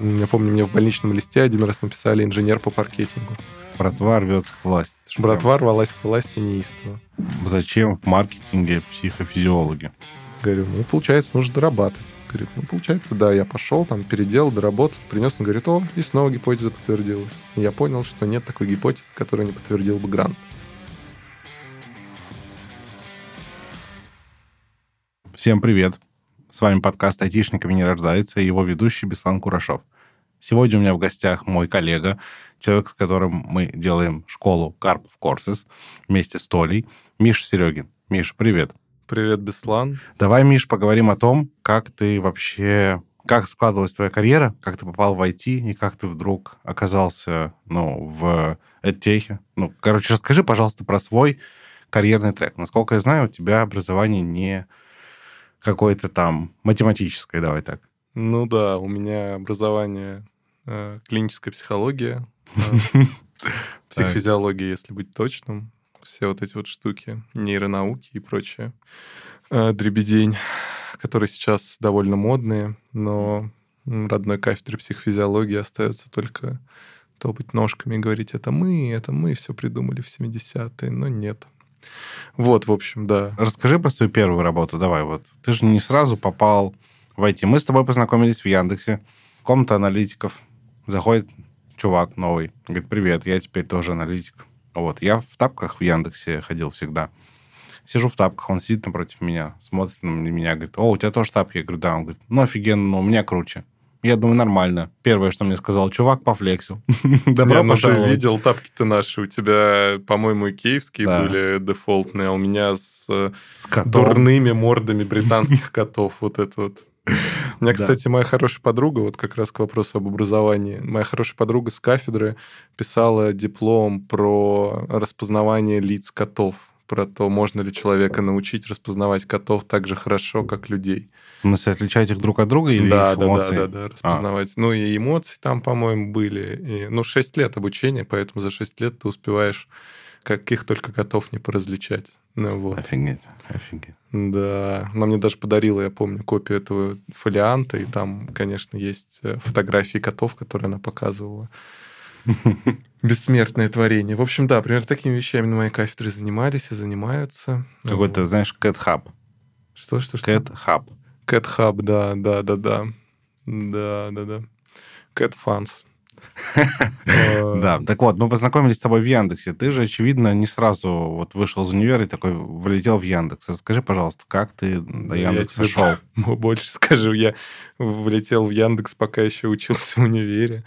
Я помню, мне в больничном листе один раз написали инженер по паркетингу. Братва рвется к власти. Братва рвалась к власти неистово. Зачем в маркетинге психофизиологи? Говорю, ну, получается, нужно дорабатывать. Говорит, ну, получается, да, я пошел, там, переделал, доработал, принес, он говорит, о, и снова гипотеза подтвердилась. И я понял, что нет такой гипотезы, которую не подтвердил бы грант. Всем привет. С вами подкаст «Айтишниками не рождаются» и его ведущий Беслан Курашов. Сегодня у меня в гостях мой коллега, человек, с которым мы делаем школу Карпов Courses вместе с Толей, Миша Серегин. Миша, привет. Привет, Беслан. Давай, Миш, поговорим о том, как ты вообще... Как складывалась твоя карьера, как ты попал в IT и как ты вдруг оказался ну, в EdTech. Ну, короче, расскажи, пожалуйста, про свой карьерный трек. Насколько я знаю, у тебя образование не какое-то там математическое, давай так. Ну да, у меня образование э, клиническая психология, э, психофизиология, если быть точным. Все вот эти вот штуки, нейронауки и прочее. Э, дребедень, которые сейчас довольно модные, но родной кафедры психофизиологии остается только топать ножками и говорить, это мы, это мы все придумали в 70-е, но нет. Вот, в общем, да. Расскажи про свою первую работу, давай. Вот ты же не сразу попал в IT. Мы с тобой познакомились в Яндексе, комната аналитиков. Заходит чувак новый, говорит, привет, я теперь тоже аналитик. Вот, я в тапках в Яндексе ходил всегда. Сижу в тапках, он сидит напротив меня, смотрит на меня, говорит, о, у тебя тоже тапки? Я говорю, да. Он говорит, ну, офигенно, но у меня круче. Я думаю, нормально. Первое, что мне сказал, чувак пофлексил. Добро Не, ну ты пожаловать. видел тапки-то наши. У тебя, по-моему, и киевские Да. были дефолтные, а у меня с С котом. дурными мордами британских котов. Вот это вот. У меня, Да. кстати, моя хорошая подруга, вот как раз к вопросу об образовании, моя хорошая подруга с кафедры писала диплом про распознавание лиц котов, про то, можно ли человека научить распознавать котов так же хорошо, как людей. В смысле, отличать их друг от друга или да, их да, эмоции? да, да, да, распознавать. Ну, и эмоции там, по-моему, были. И, ну, 6 лет обучения, поэтому за 6 лет ты успеваешь каких только котов не поразличать. Ну, вот. Офигеть, офигеть. Да, она мне даже подарила, я помню, копию этого фолианта, и там, конечно, есть э, фотографии котов, которые она показывала. Бессмертное творение. В общем, да, примерно такими вещами на моей кафедре занимались и занимаются. Какой-то, знаешь, Hub. Что, что, что? Cat Hub, да, да, да, да. Да, да, да. Э, Да, так вот, мы познакомились с тобой в Яндексе. Ты же, очевидно, не сразу вот вышел из универа и такой влетел в Яндекс. Расскажи, пожалуйста, как ты до Яндекса шел? Больше скажу, я влетел в Яндекс, пока еще учился в универе.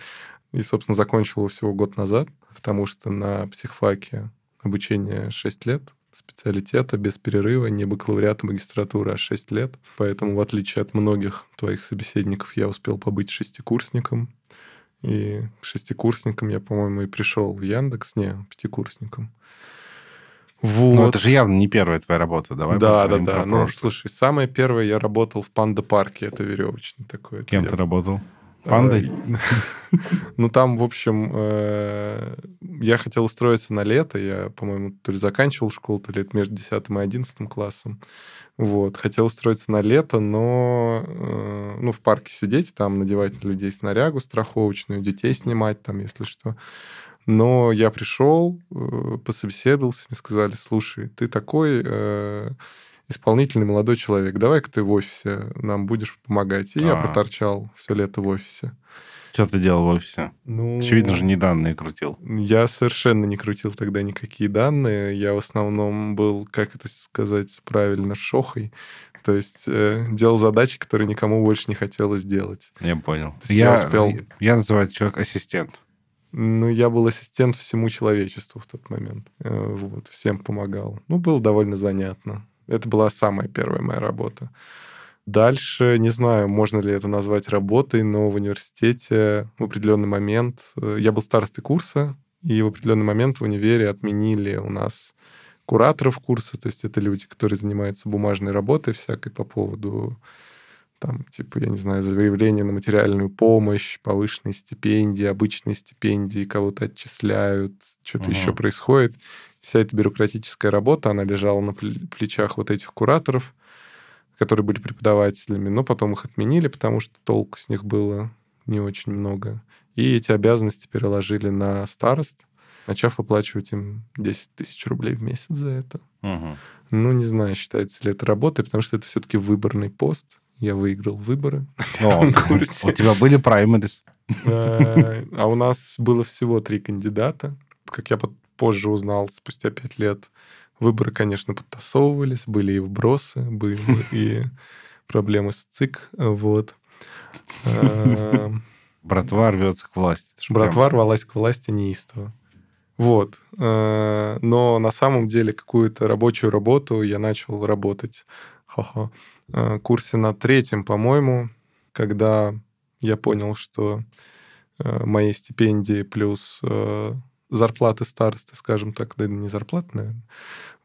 И, собственно, закончил его всего год назад, потому что на психфаке обучение 6 лет, специалитета без перерыва, не бакалавриат, а магистратура, а 6 лет. Поэтому, в отличие от многих твоих собеседников, я успел побыть шестикурсником. И шестикурсником я, по-моему, и пришел в Яндекс. Не, пятикурсником. Вот. Ну, это же явно не первая твоя работа. Давай да, да, да. Ну, слушай, самое первое я работал в панда-парке, это веревочный такой. Это Кем я- ты работал? Пандой? Ну, там, в общем, э, я хотел устроиться на лето. Я, по-моему, то ли заканчивал школу, то ли это между 10 и 11 классом. Вот. Хотел устроиться на лето, но э, ну, в парке сидеть, там надевать на людей снарягу страховочную, детей снимать там, если что. Но я пришел, э, пособеседовался, мне сказали, слушай, ты такой э, исполнительный молодой человек, давай-ка ты в офисе нам будешь помогать. И я А. проторчал все лето в офисе. Что ты делал в офисе? Ну, Очевидно же, не данные крутил. я совершенно не крутил тогда никакие данные. Я в основном был, как это сказать правильно, шохой. То есть э, делал задачи, которые никому больше не хотелось делать. Я понял. Я Я, успел- я называю человек ассистент. Ну, я был ассистент всему человечеству в тот момент. Э, Вот, всем помогал. Ну, было довольно занятно. Это была самая первая моя работа. Дальше, не знаю, можно ли это назвать работой, но в университете в определенный момент... э, Я был старостой курса, и в определенный момент в универе отменили у нас кураторов курса, то есть это люди, которые занимаются бумажной работой всякой по поводу там, типа, я не знаю, заявление на материальную помощь, повышенные стипендии, обычные стипендии, кого-то отчисляют, что-то Ага. еще происходит. Вся эта бюрократическая работа, она лежала на пле- плечах вот этих кураторов, которые были преподавателями, но потом их отменили, потому что толку с них было не очень много. И эти обязанности переложили на старост, начав выплачивать им 10 тысяч рублей в месяц за это. Мгм. Ну, не знаю, считается ли это работой, потому что это все-таки выборный пост. Я выиграл выборы. О. У тебя были праймерис. Э, А у нас было всего три кандидата. Как я позже узнал, спустя пять лет, выборы, конечно, подтасовывались, были и вбросы, были и проблемы с ЦИК. Вот. Э, Братва рвется к власти. Братва рвалась к власти неистово. Вот. Э, Но на самом деле какую-то рабочую работу я начал работать ха-ха, э, курсе на третьем, по-моему, когда я понял, что моей стипендии плюс зарплаты старосты, скажем так, да не зарплаты, наверное,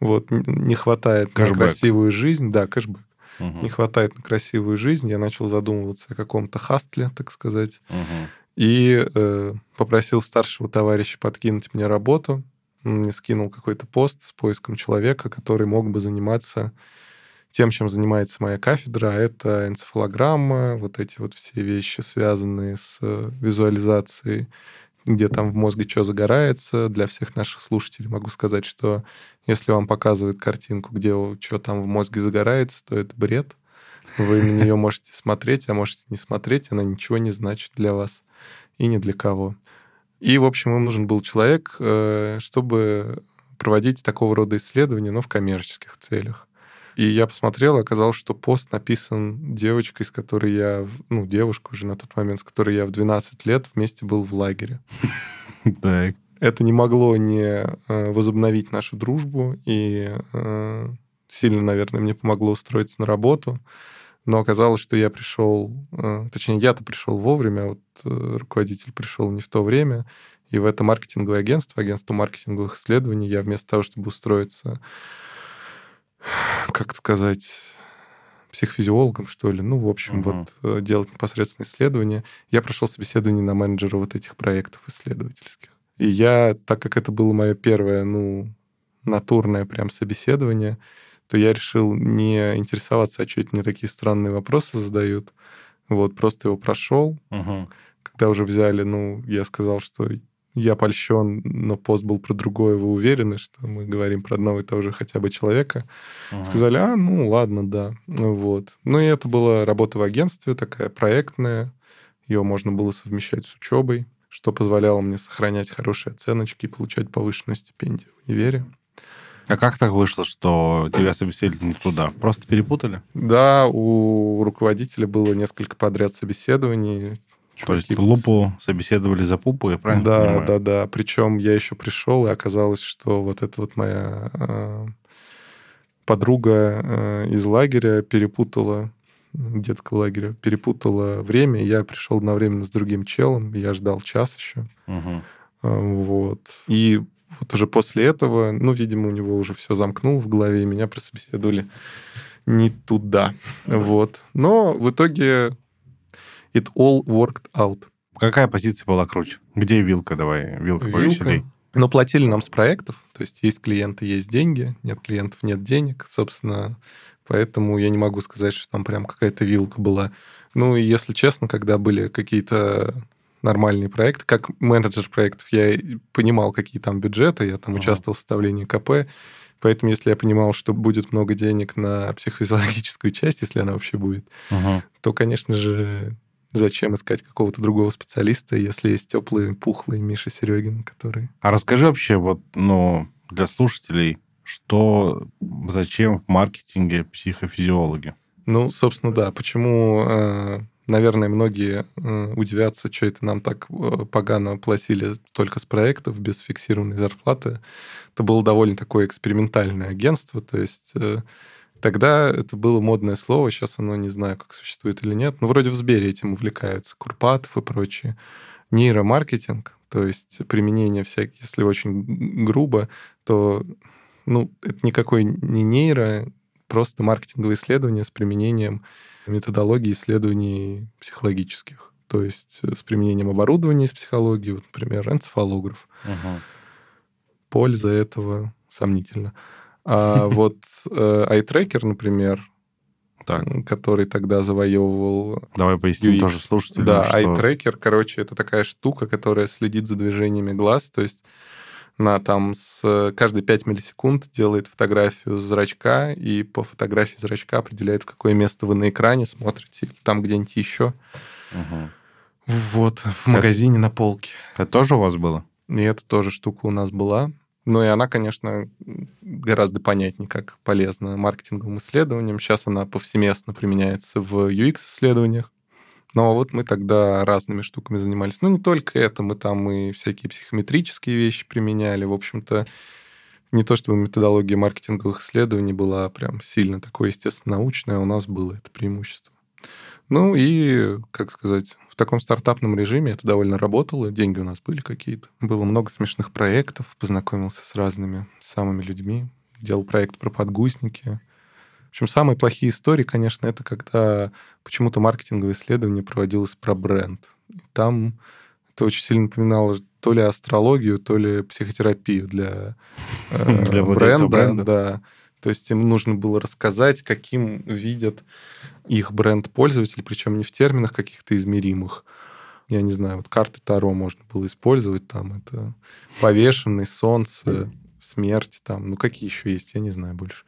вот, не хватает на Кэшбэк. красивую жизнь. Да, кэшбэк. Мгм. Не хватает на красивую жизнь. Я начал задумываться о каком-то хастле, так сказать Мгм. и э, попросил старшего товарища подкинуть мне работу. Он мне скинул какой-то пост с поиском человека, который мог бы заниматься тем, чем занимается моя кафедра, а это энцефалограмма, вот эти вот все вещи, связанные с э, визуализацией, где там в мозге что загорается. Для всех наших слушателей могу сказать, что если вам показывают картинку, где что там в мозге загорается, то это бред. Вы на нее можете смотреть, а можете не смотреть, она ничего не значит для вас и ни для кого. И, в общем, им нужен был человек, э, чтобы проводить такого рода исследования, но в коммерческих целях. И я посмотрел, и оказалось, что пост написан девочкой, с которой я, ну, девушка уже на тот момент, с которой я в 12 лет вместе был в лагере. Так. Это не могло не э, возобновить нашу дружбу, и э, сильно, наверное, мне помогло устроиться на работу. Но оказалось, что я пришел, э, точнее, я-то пришел вовремя, а вот руководитель пришел не в то время. И в это маркетинговое агентство, агентство маркетинговых исследований, я вместо того, чтобы устроиться, как сказать, психофизиологом, что ли, ну, в общем, Мгм. вот э, делать непосредственно исследования, я прошел собеседование на менеджера вот этих проектов исследовательских. И я, так как это было мое первое, ну, натурное прям собеседование, то я решил не интересоваться, а что это мне такие странные вопросы задают. Вот, просто его прошел. Мгм. Когда уже взяли, ну, я сказал, что я польщен, но пост был про другое, вы уверены, что мы говорим про одного и того же хотя бы человека? Мгм. Сказали, а, ну, ладно, да. Вот. Ну, и это была работа в агентстве, такая проектная. Ее можно было совмещать с учебой, что позволяло мне сохранять хорошие оценочки и получать повышенную стипендию в универе. А как так вышло, что тебя собеседовали не туда? Просто перепутали? Да, у руководителя было несколько подряд собеседований. То есть лупу собеседовали за пупу, я правильно да, понимаю? да, да. Причем я еще пришел, и оказалось, что вот эта вот моя э, подруга э, из лагеря перепутала детского лагеря, перепутала время, я пришел одновременно с другим челом, я ждал час еще. Мгм. Э, Вот. И вот уже после этого, ну, видимо, у него уже все замкнуло в голове, и меня прособеседовали не туда. Вот. Но в итоге it all worked out. Какая позиция была круче? Где вилка? Давай, вилка, повеселей. Вилка. Но платили нам с проектов, то есть есть клиенты, есть деньги, нет клиентов, нет денег, собственно, поэтому я не могу сказать, что там прям какая-то вилка была. Ну, и если честно, когда были какие-то нормальные проекты, как менеджер проектов, я понимал, какие там бюджеты, я там Ага. участвовал в составлении КП, поэтому если я понимал, что будет много денег на психофизиологическую часть, если она вообще будет, Мгм. то, конечно же, зачем искать какого-то другого специалиста, если есть теплый, пухлый Миша Серегин, который... А расскажи вообще вот, ну, для слушателей, что, зачем в маркетинге психофизиологи? Ну, собственно, да. Почему, э, наверное, многие э, удивятся, что это нам так э, погано платили только с проектов, без фиксированной зарплаты. Это было довольно такое экспериментальное агентство, то есть тогда это было модное слово, сейчас оно не знаю, как существует или нет, но вроде в Сбере этим увлекаются, Курпатов и прочие. Нейромаркетинг, то есть применение всяких, если очень грубо, то ну, это никакой не нейро, просто маркетинговое исследование с применением методологии исследований психологических. То есть э, с применением оборудования из психологии, вот, например, энцефалограф. Мгм. Польза этого сомнительно. А вот э, iTracker, например, Так. который тогда завоевывал Давай поясним UX. тоже слушателям, Да, что... eye-tracker, короче, это такая штука, которая следит за движениями глаз, то есть на там с каждые 5 миллисекунд делает фотографию зрачка, и по фотографии зрачка определяет, в какое место вы на экране смотрите, или там где-нибудь еще. Мгм. Вот, в магазине на полке. Это тоже у вас было? И эта тоже штука у нас была. Ну и она, конечно, гораздо понятнее, как полезна маркетинговым исследованиям. Сейчас она повсеместно применяется в UX-исследованиях. Но вот мы тогда разными штуками занимались. Ну, не только это, мы там и всякие психометрические вещи применяли. В общем-то, не то чтобы методология маркетинговых исследований была прям сильно такой, естественно, научная, у нас было это преимущество. Ну и, как сказать, таком стартапном режиме это довольно работало, деньги у нас были какие-то. Было много смешных проектов, познакомился с разными самыми людьми, делал проект про подгузники. В общем, самые плохие истории, конечно, это когда почему-то маркетинговое исследование проводилось про бренд. И там это очень сильно напоминало то ли астрологию, то ли психотерапию для, э, Для владельцев бренда. Да. То есть им нужно было рассказать, каким видят их бренд-пользователи, причем не в терминах каких-то измеримых. Я не знаю, вот карты Таро можно было использовать, там это повешенный, солнце, смерть, там, ну какие еще есть, я не знаю больше.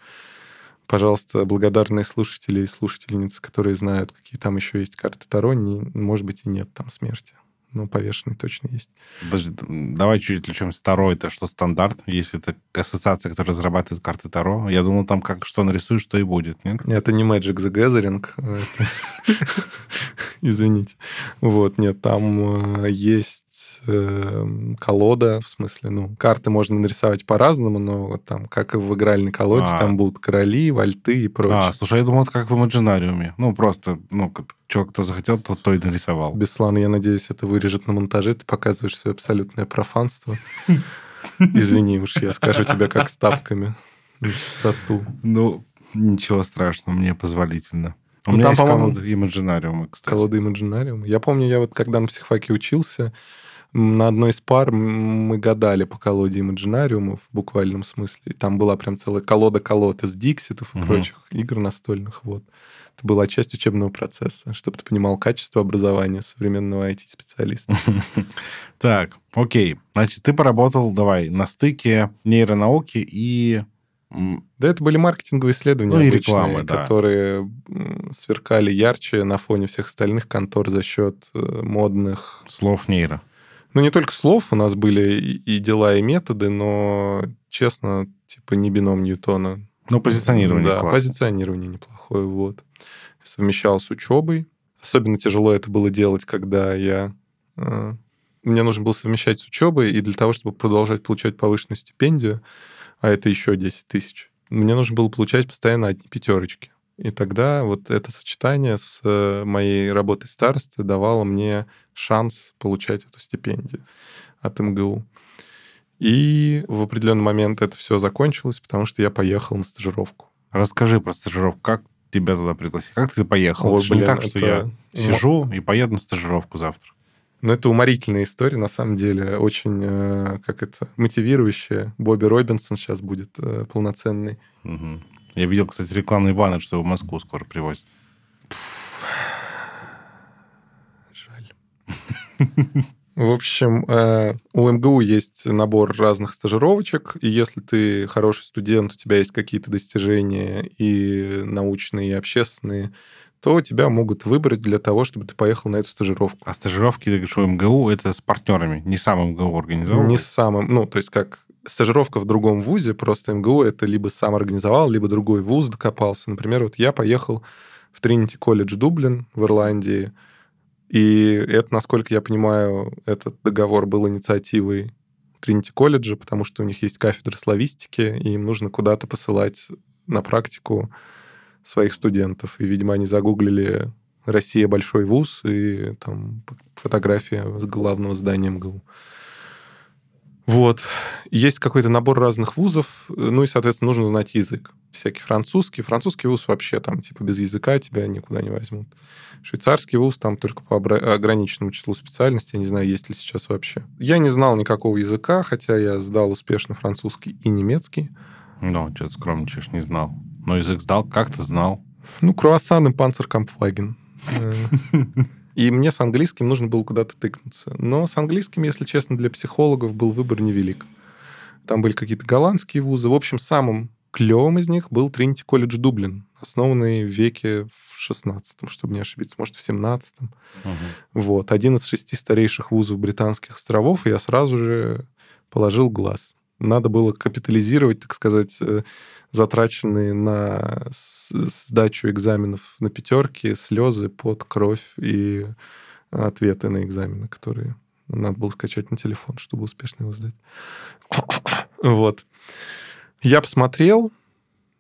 Пожалуйста, благодарные слушатели и слушательницы, которые знают, какие там еще есть карты Таро, не, может быть, и нет там смерти. Но повешенный точно есть. Подожди, давай чуть отвлечемся. Таро это что, стандарт? Если это ассоциация, которая разрабатывает карты Таро, я думал, там как что нарисуешь, что и будет, нет? Это не Magic the Gathering. это- Извините. Вот, нет, там э, есть э, колода, в смысле, ну, карты можно нарисовать по-разному, но вот там, как и в игральной колоде, А. там будут короли, вальты и прочее. А, слушай, я думал, это как в Имаджинариуме. Ну, просто, ну, что кто захотел, то, то и нарисовал. Беслан, я надеюсь, это вырежет на монтаже, ты показываешь свое абсолютное профанство. Извини уж, я скажу тебе как с тапками. Чистоту. Ну, ничего страшного, мне позволительно. У Ну, меня там, есть колода Имаджинариума, кстати. Колода Imaginarium. Я помню, я вот когда на психфаке учился, на одной из пар мы гадали по колоде Imaginarium в буквальном смысле. И там была прям целая колода-колод из Дикситов и Мгм. прочих игр настольных. Вот. Это была часть учебного процесса, чтобы ты понимал качество образования современного IT-специалиста. Так, окей. Значит, ты поработал, давай, на стыке нейронауки и... Да, это были маркетинговые исследования Ну и обычные, рекламы, да. которые сверкали ярче на фоне всех остальных контор за счет э, модных слов нейро. Ну, не только слов, у нас были и, дела, и методы, но, честно, типа не бином Ньютона. Ну, позиционирование Да, классно. позиционирование неплохое, вот. Совмещал с учебой. Особенно тяжело это было делать, когда я... э, мне нужно было совмещать с учебой, и для того, чтобы продолжать получать повышенную стипендию, а это еще 10 тысяч, мне нужно было получать постоянно одни пятерочки. И тогда вот это сочетание с э, моей работой старосты давало мне шанс получать эту стипендию от МГУ. И в определенный момент это все закончилось, потому что я поехал на стажировку. Расскажи про стажировку. Как тебя туда пригласили? Как ты поехал? Ой, это же не блин, так, что это- я сижу и поеду на стажировку завтра. Ну, это уморительная история, на самом деле, очень, э, как это, мотивирующая. Бобби Робинсон сейчас будет э, полноценный. Мгм. Я видел, кстати, рекламный баннер, что его в Москву скоро привозят. Жаль. В общем, э, у МГУ есть набор разных стажировочек, и если ты хороший студент, у тебя есть какие-то достижения и научные, и общественные, то тебя могут выбрать для того, чтобы ты поехал на эту стажировку. А стажировки, ты говоришь, у МГУ это с партнерами, не сам МГУ организовал? Не с самым, ну, то есть как стажировка в другом вузе, просто МГУ это либо сам организовал, либо другой вуз докопался. Например, вот я поехал в Тринити колледж Дублин в Ирландии, и это, насколько я понимаю, этот договор был инициативой Тринити колледжа, потому что у них есть кафедра славистики, и им нужно куда-то посылать на практику своих студентов. И, видимо, они загуглили «Россия большой вуз», и там фотография главного здания МГУ. Вот. Есть какой-то набор разных вузов, ну и, соответственно, нужно знать язык. Всякий французский. Французский вуз вообще там, типа, без языка тебя никуда не возьмут. Швейцарский вуз там только по ограниченному числу специальностей. Я не знаю, есть ли сейчас вообще. Я не знал никакого языка, хотя я сдал успешно французский и немецкий. Ну, что-то скромничаешь, не знал. Но язык сдал, как ты знал? Ну, круассан и панцеркампфаген. И мне с английским нужно было куда-то тыкнуться. Но с английским, если честно, для психологов был выбор невелик. Там были какие-то голландские вузы. В общем, самым клевым из них был Тринити колледж Дублин, основанный в веке в 16 чтобы не ошибиться, может, в 17 угу. Вот. Один из шести старейших вузов британских островов, и я сразу же положил глаз. Надо было капитализировать, так сказать, э, затраченные на сдачу экзаменов на пятерки, слезы, под кровь и ответы на экзамены, которые надо было скачать на телефон, чтобы успешно его сдать. Вот. Я посмотрел,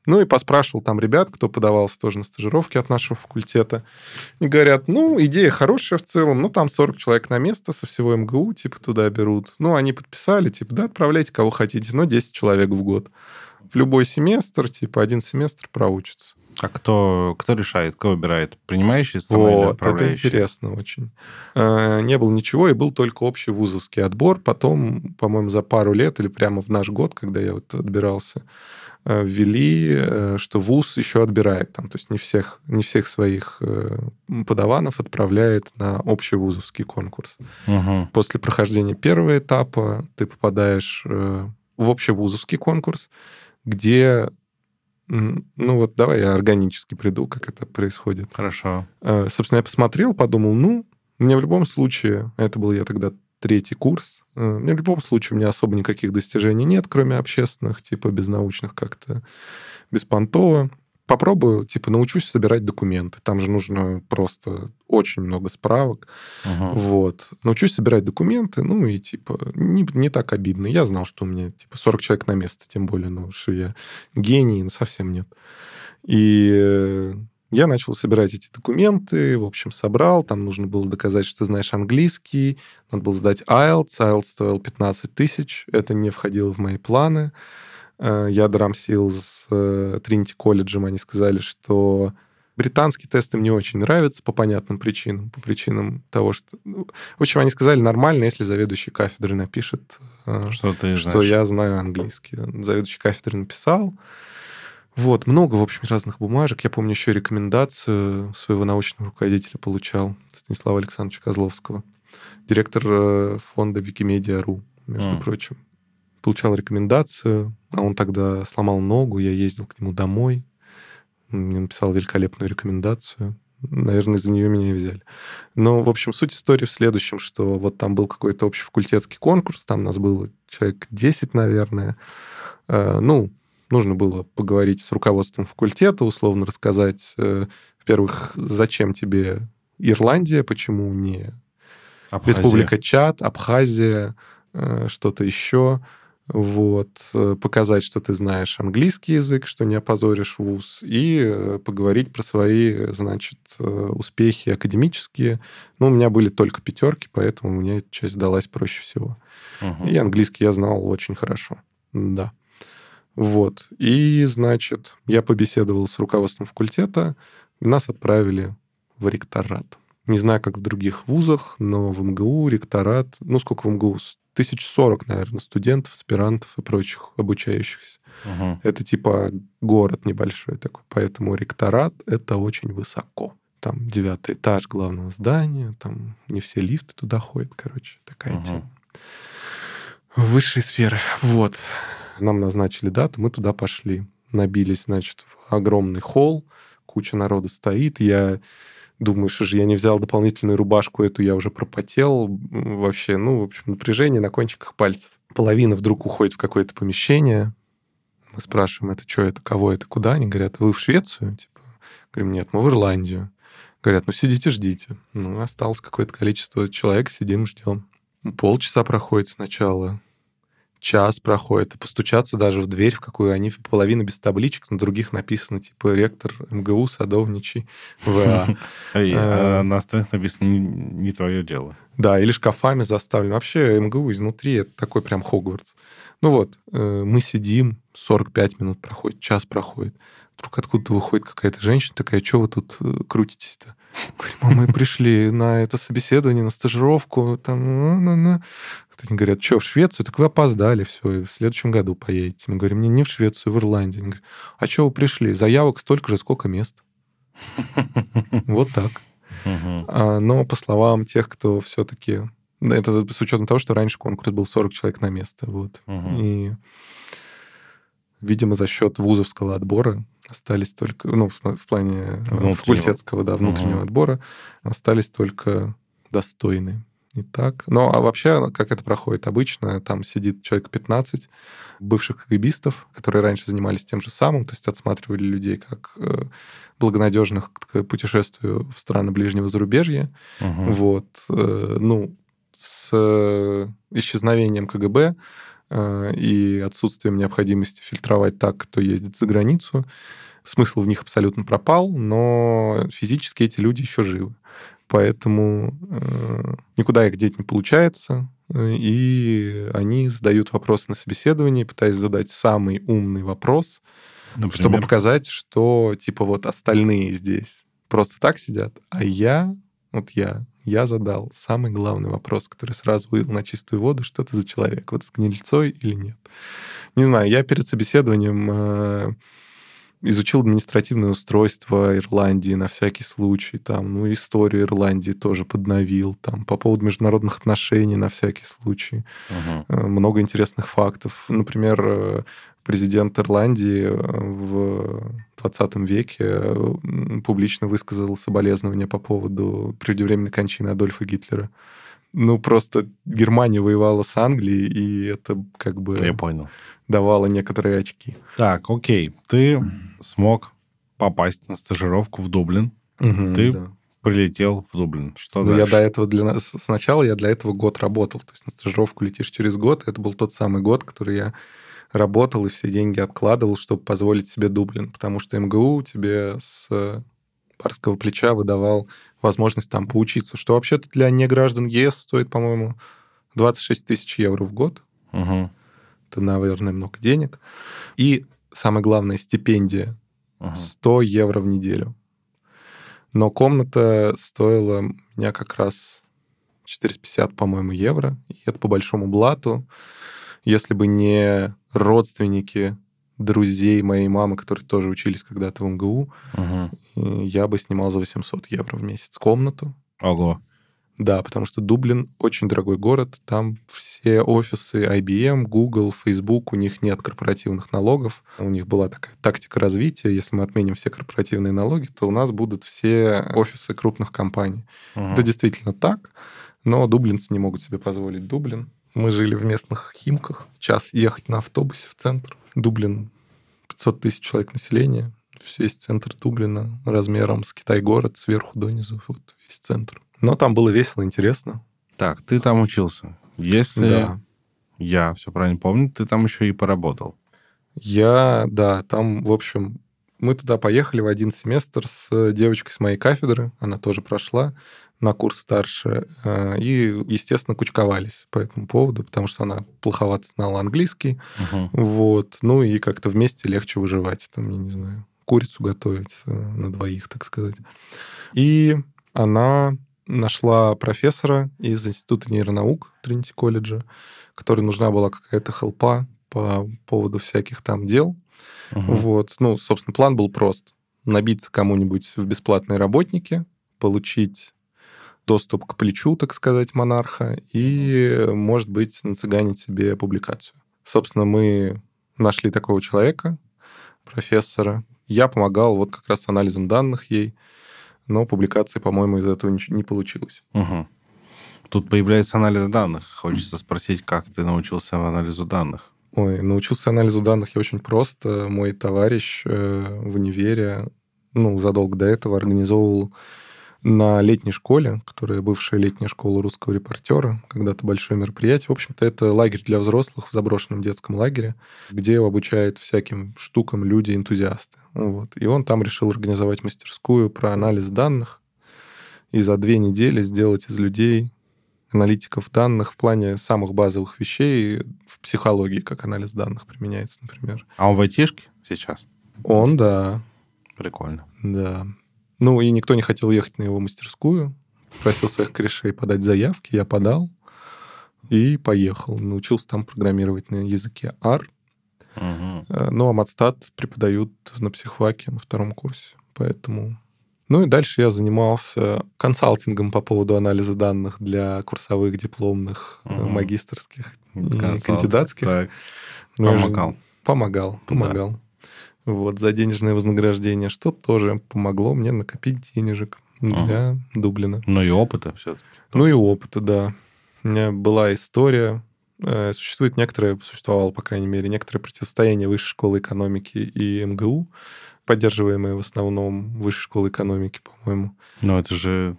ну и поспрашивал там ребят, кто подавался тоже на стажировки от нашего факультета. И говорят, ну, идея хорошая в целом, ну, там 40 человек на место со всего МГУ, типа, туда берут. Ну, они подписали, типа, да, отправляйте кого хотите, но 10 человек в год в любой семестр, типа один семестр проучится. А кто, кто решает, кто выбирает? Принимающий вот, это интересно очень. Э, не было ничего, и был только общий вузовский отбор. Потом, по-моему, за пару лет или прямо в наш год, когда я вот отбирался, ввели, э, что вуз еще отбирает там, то есть не всех, не всех своих подаванов отправляет на общий вузовский конкурс. Угу. После прохождения первого этапа ты попадаешь в общий вузовский конкурс, где ну вот давай я органически приду, как это происходит. Хорошо. Э, собственно, я посмотрел, подумал, ну, мне в любом случае, это был я тогда третий курс, э, мне в любом случае у меня особо никаких достижений нет, кроме общественных, типа безнаучных как-то, беспонтово попробую, типа, научусь собирать документы. Там же нужно просто очень много справок. Uh-huh. Вот. Научусь собирать документы, ну и, типа, не, не так обидно. Я знал, что у меня, типа, 40 человек на место, тем более, ну, что я гений, ну, совсем нет. И я начал собирать эти документы, в общем, собрал, там нужно было доказать, что ты знаешь английский, надо было сдать IELTS, IELTS стоил 15 тысяч, это не входило в мои планы. Э, я драмсил с Тринити колледжем, они сказали, что британские тесты мне очень нравятся по понятным причинам, по причинам того, что... Ну, в общем, они сказали, нормально, если заведующий кафедры напишет, э, что, ты что знаешь. я знаю английский. Заведующий кафедры написал. Вот, много, в общем, разных бумажек. Я помню еще рекомендацию своего научного руководителя получал, Станислава Александровича Козловского, директор э, фонда Wikimedia.ru, между mm. прочим получал рекомендацию, а он тогда сломал ногу, я ездил к нему домой, мне написал великолепную рекомендацию. Наверное, из-за нее меня и взяли. Но, в общем, суть истории в следующем, что вот там был какой-то общий факультетский конкурс, там нас было человек 10, наверное. Э, ну, нужно было поговорить с руководством факультета, условно рассказать, э, во-первых, зачем тебе Ирландия, почему не Абхазия. Республика Чад, Абхазия, э, что-то еще вот, э, показать, что ты знаешь английский язык, что не опозоришь вуз, и э, поговорить про свои, значит, успехи академические. Ну, у меня были только пятерки, поэтому мне часть далась проще всего. Угу. И английский я знал очень хорошо, да. Вот, и, значит, я побеседовал с руководством факультета, и нас отправили в ректорат. Не знаю, как в других вузах, но в МГУ ректорат, ну, сколько в МГУ? тысяч сорок, наверное, студентов, аспирантов и прочих обучающихся. Угу. Это типа город небольшой такой, поэтому ректорат — это очень высоко. Там девятый этаж главного здания, там не все лифты туда ходят, короче, такая угу. тема. Высшие сферы. Вот. Нам назначили дату, мы туда пошли. Набились, значит, в огромный холл, куча народа стоит. Я думаешь, же я не взял дополнительную рубашку эту, я уже пропотел вообще, ну, в общем, напряжение на кончиках пальцев. Половина вдруг уходит в какое-то помещение, мы спрашиваем, это что, это кого, это куда? Они говорят, вы в Швецию? Типа, говорим, нет, мы в Ирландию. Говорят, ну сидите, ждите. Ну, осталось какое-то количество человек, сидим, ждем. Полчаса проходит сначала, час проходит, и постучаться даже в дверь, в какую они половина без табличек, на других написано, типа, ректор МГУ, садовничий, ВА. А э, на остальных написано «не твое дело». Да, или шкафами заставлено. Вообще МГУ изнутри это такой прям Хогвартс. Ну вот, э, мы сидим, 45 минут проходит, час проходит. Вдруг откуда-то выходит какая-то женщина такая, что вы тут э, крутитесь-то? Говорим, а мы пришли на это собеседование, на стажировку, там, ну, ну, ну. Они говорят, что, в Швецию? Так вы опоздали, все, в следующем году поедете. Мы говорим, не, не в Швецию, в Ирландию. Они говорят, а что вы пришли? Заявок столько же, сколько мест. Вот так. А, Но по словам тех, кто все-таки... Это с учетом того, что раньше конкурс был 40 человек на место. Вот. И, видимо, за счет вузовского отбора остались только... Ну, в плане э, факультетского, да, внутреннего Мгм. отбора остались только достойные. И так. Ну, а вообще, как это проходит обычно, там сидит человек 15 бывших КГБистов, которые раньше занимались тем же самым, то есть отсматривали людей как э, благонадежных к путешествию в страны ближнего зарубежья. Мгм. Вот. э, Ну, с исчезновением КГБ и отсутствием необходимости фильтровать так, кто ездит за границу, смысл в них абсолютно пропал, но физически эти люди еще живы. Поэтому э, никуда их деть не получается, э, и они задают вопросы на собеседовании, пытаясь задать самый умный вопрос, чтобы Например? показать, что типа вот остальные здесь просто так сидят, а я, вот я, я задал самый главный вопрос, который сразу вывел на чистую воду, что ты за человек, вот с гнильцой или нет. Не знаю, я перед собеседованием э, изучил административное устройство Ирландии на всякий случай, там, ну, историю Ирландии тоже подновил, там, по поводу международных отношений на всякий случай. Э, много интересных фактов. Например, э, президент Ирландии э, в 20 веке публично высказал соболезнования по поводу преждевременной кончины Адольфа Гитлера. Ну, просто Германия воевала с Англией, и это как бы Я понял. давало некоторые очки. Так, окей. Ты смог попасть на стажировку в Дублин. Ты Да. Прилетел в Дублин. Что Ну, я дальше? до этого для нас сначала я для этого год работал. То есть на стажировку летишь через год. Это был тот самый год, который я работал и все деньги откладывал, чтобы позволить себе Дублин. Потому что МГУ тебе с барского плеча выдавал возможность там поучиться. Что вообще-то для неграждан ЕС стоит, по-моему, 26 тысяч евро в год. Мгм. Это, наверное, много денег. И самое главное, стипендия Мгм. 100 евро в неделю. Но комната стоила у меня как раз 450, по-моему, евро. И это по большому блату. Если бы не родственники друзей моей мамы, которые тоже учились когда-то в МГУ, и я бы снимал за 800 евро в месяц комнату. Ого. Да, потому что Дублин очень дорогой город. Там все офисы IBM, Google, Facebook, у них нет корпоративных налогов. У них была такая тактика развития. Если мы отменим все корпоративные налоги, то у нас будут все офисы крупных компаний. Мгм. Это действительно так, но дублинцы не могут себе позволить Дублин. Мы жили в местных Химках. Час ехать на автобусе в центр. Дублин 500 тысяч человек населения. Весь центр Дублина размером с Китай-город, сверху донизу, вот весь центр. Но там было весело, интересно. Так, ты там учился. Если Да. я все правильно помню, ты там еще и поработал. Я, да, там, в общем, мы туда поехали в один семестр с девочкой с моей кафедры, она тоже прошла на курс старше, э, и, естественно, кучковались по этому поводу, потому что она плоховато знала английский, Мгм. вот, ну и как-то вместе легче выживать, там, я не знаю, курицу готовить э, на двоих, так сказать. И она нашла профессора из Института нейронаук Тринити колледжа, которой нужна была какая-то хелпа по поводу всяких там дел. Мгм. Вот. Ну, собственно, план был прост. Набиться кому-нибудь в бесплатные работники, получить доступ к плечу, так сказать, монарха, и, может быть, нацыганить себе публикацию. Собственно, мы нашли такого человека, профессора. Я помогал вот как раз с анализом данных ей, но публикации, по-моему, из этого ничего не получилось. Мгм. Тут появляется анализ данных. Хочется спросить, как ты научился анализу данных? Ой, научился анализу данных я очень просто. Мой товарищ э, в универе, ну, задолго до этого организовывал на летней школе, которая бывшая летняя школа русского репортера, когда-то большое мероприятие. В общем-то, это лагерь для взрослых в заброшенном детском лагере, где обучают всяким штукам люди-энтузиасты. Вот. И он там решил организовать мастерскую про анализ данных и за две недели сделать из людей аналитиков данных в плане самых базовых вещей в психологии, как анализ данных применяется, например. А он в айтишке сейчас? Он, да, Прикольно. да. Ну, и никто не хотел ехать на его мастерскую. Просил своих корешей подать заявки, я подал и поехал. Научился там программировать на языке R. Э, Ну, а матстат преподают на психфаке на втором курсе. Поэтому Ну и дальше я занимался консалтингом по поводу анализа данных для курсовых, дипломных, угу. магистрских и кандидатских. Так. Ну, помогал. Помогал, помогал. Да. Вот, за денежное вознаграждение, что тоже помогло мне накопить денежек для угу. Дублина. Ну и опыта все-таки. Ну и опыта, да. У меня была история, э, существует некоторое, существовало, по крайней мере, некоторое противостояние Высшей школы экономики и МГУ поддерживаемые в основном высшей школы экономики, по-моему. Ну, это же,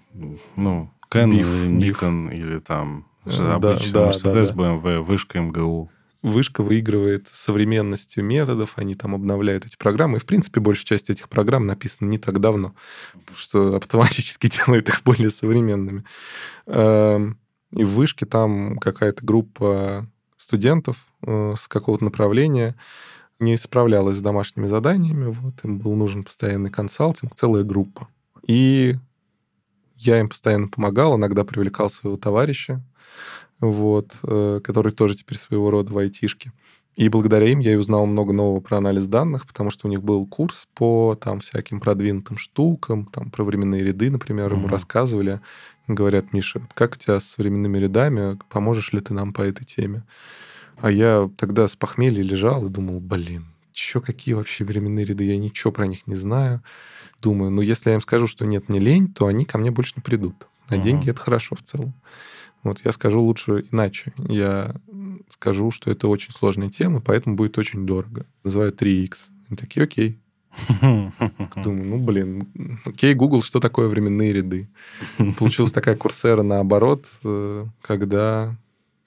ну, Кен или Никон, или там да, обычный да, Mercedes, да, BMW, да. Вышка, МГУ. Вышка выигрывает современностью методов, они там обновляют эти программы. И, в принципе, большая часть этих программ написана не так давно, что автоматически делает их более современными. Эм, и в Вышке там какая-то группа студентов э, с какого-то направления не справлялась с домашними заданиями, вот, им был нужен постоянный консалтинг, целая группа. И я им постоянно помогал, иногда привлекал своего товарища, вот, э, который тоже теперь своего рода в айтишке. И благодаря им я и узнал много нового про анализ данных, потому что у них был курс по там всяким продвинутым штукам, там про временные ряды, например, ему mm-hmm. рассказывали. Говорят, Миша, как у тебя с временными рядами, поможешь ли ты нам по этой теме? А я тогда с похмелья лежал и думал, блин, чё, какие вообще временные ряды, я ничего про них не знаю. Думаю, ну, если я им скажу, что нет, не лень, то они ко мне больше не придут. На uh-huh. деньги это хорошо в целом. Вот я скажу лучше иначе. Я скажу, что это очень сложная тема, поэтому будет очень дорого. Называю 3x. Они такие, окей. Думаю, ну, блин, окей, Google, что такое временные ряды? Получилась такая курсера наоборот, э, когда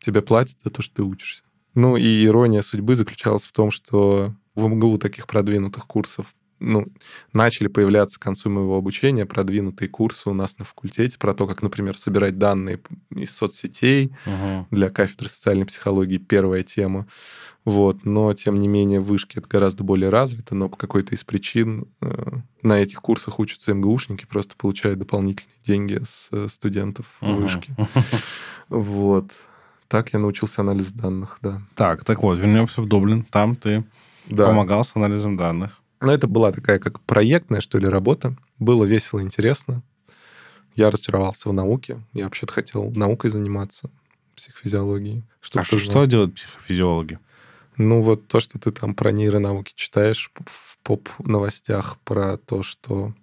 тебе платят за то, что ты учишься. Ну и ирония судьбы заключалась в том, что в МГУ таких продвинутых курсов ну, начали появляться к концу моего обучения продвинутые курсы у нас на факультете про то, как, например, собирать данные из соцсетей угу. для кафедры социальной психологии, первая тема. Вот. Но, тем не менее, в вышке это гораздо более развито, но по какой-то из причин э, на этих курсах учатся МГУшники, просто получают дополнительные деньги с э, студентов угу. вышки. Вот. Так я научился анализ данных, да. Так, так вот, вернемся в Дублин. Там ты да. помогал с анализом данных. Ну, это была такая как проектная, что ли, работа. Было весело, интересно. Я разочаровался в науке. Я вообще-то хотел наукой заниматься, психофизиологией. Что а что, что делают психофизиологи? Ну, вот то, что ты там про нейронауки читаешь в поп-новостях, про то, что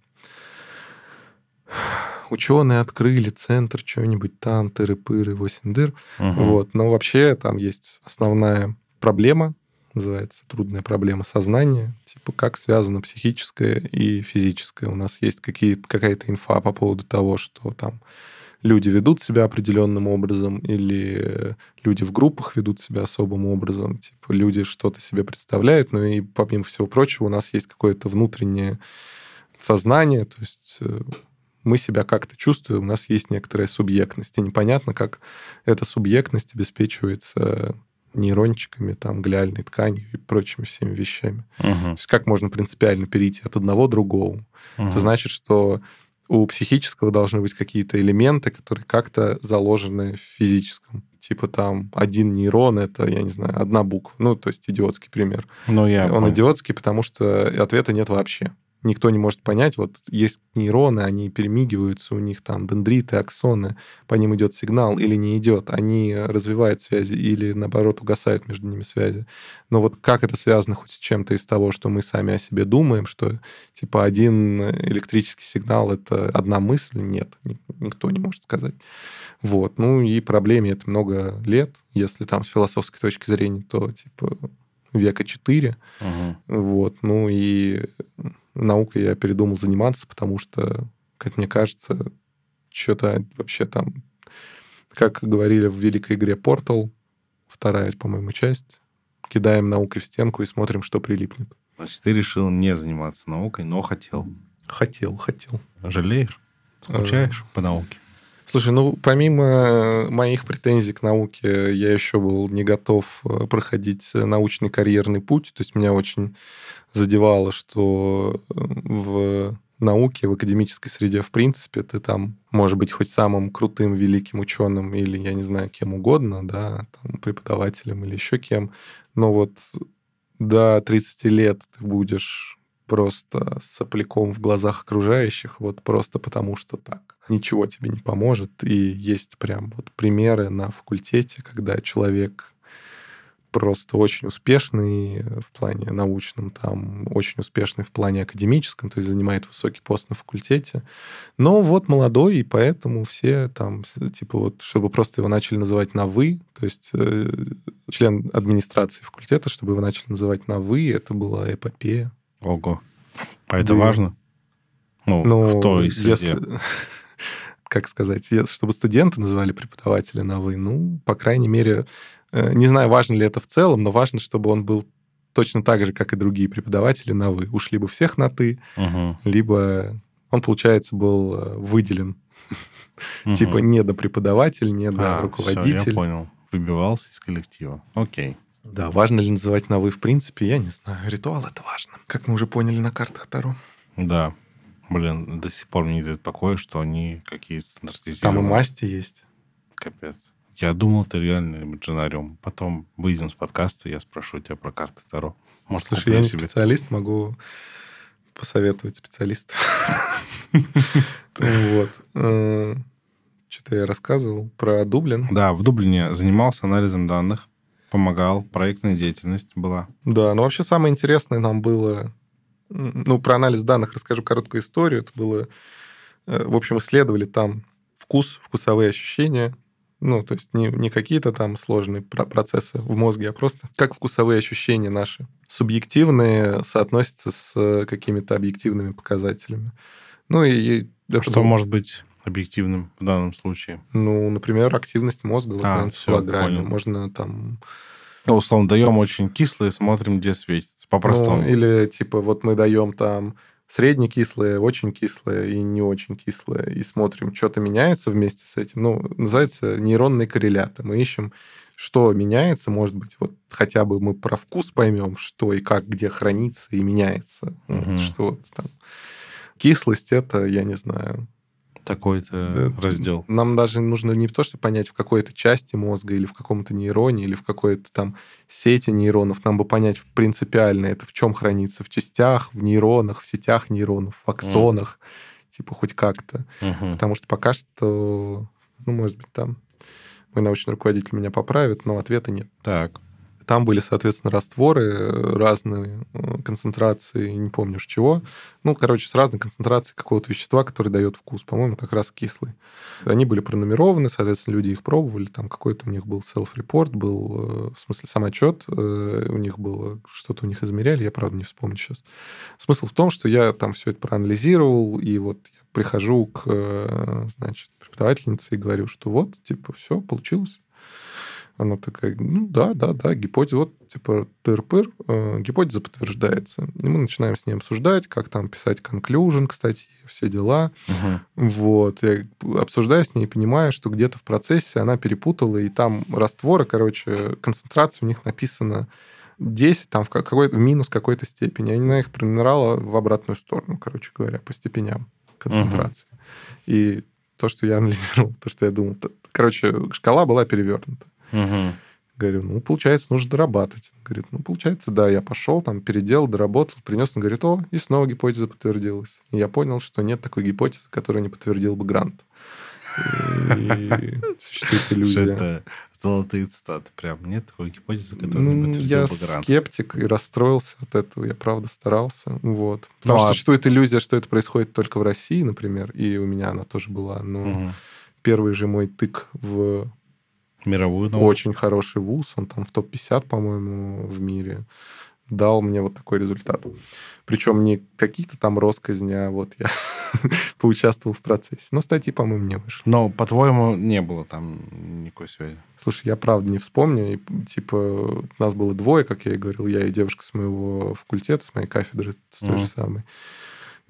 ученые открыли центр чего-нибудь там, тыры-пыры, 8 дыр. Угу. Вот. Но вообще там есть основная проблема, называется трудная проблема сознания, типа как связано психическое и физическое. У нас есть какая-то инфа по поводу того, что там люди ведут себя определенным образом, или люди в группах ведут себя особым образом, типа люди что-то себе представляют, но и помимо всего прочего у нас есть какое-то внутреннее сознание, то есть э, мы себя как-то чувствуем, у нас есть некоторая субъектность. И непонятно, как эта субъектность обеспечивается нейрончиками, там, глиальной тканью и прочими всеми вещами. Угу. То есть как можно принципиально перейти от одного к другому? Угу. Это значит, что у психического должны быть какие-то элементы, которые как-то заложены в физическом. Типа там один нейрон — это, я не знаю, одна буква. Ну, то есть идиотский пример. Ну, я Он понял. идиотский, потому что ответа нет вообще никто не может понять. Вот есть нейроны, они перемигиваются, у них там дендриты, аксоны, по ним идет сигнал или не идет. Они развивают связи или, наоборот, угасают между ними связи. Но вот как это связано хоть с чем-то из того, что мы сами о себе думаем, что типа один электрический сигнал — это одна мысль? Нет, никто не может сказать. Вот. Ну и проблеме это много лет. Если там с философской точки зрения, то типа века 4. Угу. Вот. Ну и наукой я передумал заниматься, потому что, как мне кажется, что-то вообще там, как говорили в великой игре Portal, вторая, по-моему, часть, кидаем наукой в стенку и смотрим, что прилипнет. Значит, ты решил не заниматься наукой, но хотел. Хотел, хотел. Жалеешь? Скучаешь а... по науке? Слушай, ну, помимо моих претензий к науке, я еще был не готов э, проходить научный карьерный путь. То есть меня очень задевало, что э, в науке, в академической среде, в принципе, ты там можешь быть хоть самым крутым, великим ученым или, я не знаю, кем угодно, да, там, преподавателем или еще кем, но вот до 30 лет ты будешь просто сопляком в глазах окружающих, вот просто потому что так. Ничего тебе не поможет. И есть прям вот примеры на факультете, когда человек просто очень успешный в плане научном, там очень успешный в плане академическом, то есть занимает высокий пост на факультете. Но вот молодой, и поэтому все там, типа вот, чтобы просто его начали называть на «вы», то есть э, член администрации факультета, чтобы его начали называть на «вы», это была эпопея. Ого. А это да. важно? Ну, ну, в той среде. Если, как сказать, чтобы студенты называли преподавателя на «вы», ну, по крайней мере, Э, не знаю, важно ли это в целом, но важно, чтобы он был точно так же, как и другие преподаватели на «вы». Уж либо всех на «ты», угу. либо он, получается, был э, выделен. Угу. Типа не до преподаватель, не до а, руководитель. Все, я понял. Выбивался из коллектива. Окей. Да, важно ли называть на «вы» в принципе, я не знаю. Ритуал — это важно, как мы уже поняли на картах Таро. Да. Блин, до сих пор мне не дает покоя, что они какие-то стандартизированные. Там и масти есть. Капец. Я думал, ты реально имаджинариум. Потом выйдем с подкаста, я спрошу тебя про карты Таро. Может, Слушай, я не себе... специалист, могу посоветовать специалистов. Вот. Э, что-то я рассказывал про Дублин. Да, в Дублине занимался анализом данных, помогал, проектная деятельность была. Да, но вообще самое интересное нам было... Ну, про анализ данных расскажу короткую историю. Это было... Э, в общем, исследовали там вкус, вкусовые ощущения, ну, то есть не, не какие-то там сложные процессы в мозге, а просто как вкусовые ощущения наши субъективные соотносятся с э, какими-то объективными показателями. Ну и... Что может быть объективным в данном случае? Ну, например, активность мозга в а, энцефалограмме. Можно там... Ну, условно, даем очень кислые, смотрим, где светится, по-простому. Ну, или типа вот мы даем там среднекислое, очень кислое и не очень кислое, и смотрим, что-то меняется вместе с этим. Ну, называется нейронные корреляты. Мы ищем, что меняется, может быть, вот хотя бы мы про вкус поймем, что и как, где хранится и меняется. Угу. Вот, что там. Кислость это, я не знаю, такой-то раздел. Нам даже нужно не то, чтобы понять, в какой-то части мозга или в каком-то нейроне, или в какой-то там сети нейронов. Нам бы понять принципиально это, в чем хранится. В частях, в нейронах, в сетях нейронов, в аксонах. Mm. Типа хоть как-то. Mm-hmm. Потому что пока что, ну, может быть, там мой научный руководитель меня поправит, но ответа нет. Так. Там были, соответственно, растворы э, разные э, концентрации, не помню чего. Ну, короче, с разной концентрацией какого-то вещества, который дает вкус. По-моему, как раз кислый. Они были пронумерованы, соответственно, люди их пробовали. Там какой-то у них был self-report, был, э, в смысле, самоотчет. У них было, что-то у них измеряли, я, правда, не вспомню сейчас. Смысл в том, что я там все это проанализировал, и вот я прихожу к, значит, преподавательнице и говорю, что вот, типа, все, получилось. Она такая, ну да, да, да, гипотеза, вот типа тыр-пыр, э, гипотеза подтверждается. И мы начинаем с ней обсуждать, как там писать conclusion, кстати, все дела. Угу. Вот. Я обсуждаю с ней и понимаю, что где-то в процессе она перепутала, и там растворы, короче, концентрация у них написана 10, там в, какой в минус какой-то степени. Она их пронумерала в обратную сторону, короче говоря, по степеням концентрации. Угу. И то, что я анализировал, то, что я думал, короче, шкала была перевернута. Угу. Говорю, ну, получается, нужно дорабатывать. Он говорит, ну, получается, да, я пошел, там, переделал, доработал, принес, он говорит, о, и снова гипотеза подтвердилась. И я понял, что нет такой гипотезы, которая не подтвердил бы грант. И существует иллюзия. Это золотые цитаты. Прям нет такой гипотезы, которая не подтвердил бы грант. Я скептик и расстроился от этого. Я, правда, старался. Вот. Потому ну, что а... существует иллюзия, что это происходит только в России, например, и у меня она тоже была. Но угу. первый же мой тык в Мировую науку. Очень хороший вуз, он там в топ-50, по-моему, в мире дал мне вот такой результат. Причем не какие-то там росказни, а вот я поучаствовал в процессе. Но статьи, по-моему, не вышли. Но, по-твоему, не было там никакой связи? Слушай, я правда не вспомню. И, типа, нас было двое, как я и говорил, я и девушка с моего факультета, с моей кафедры, с той же самой.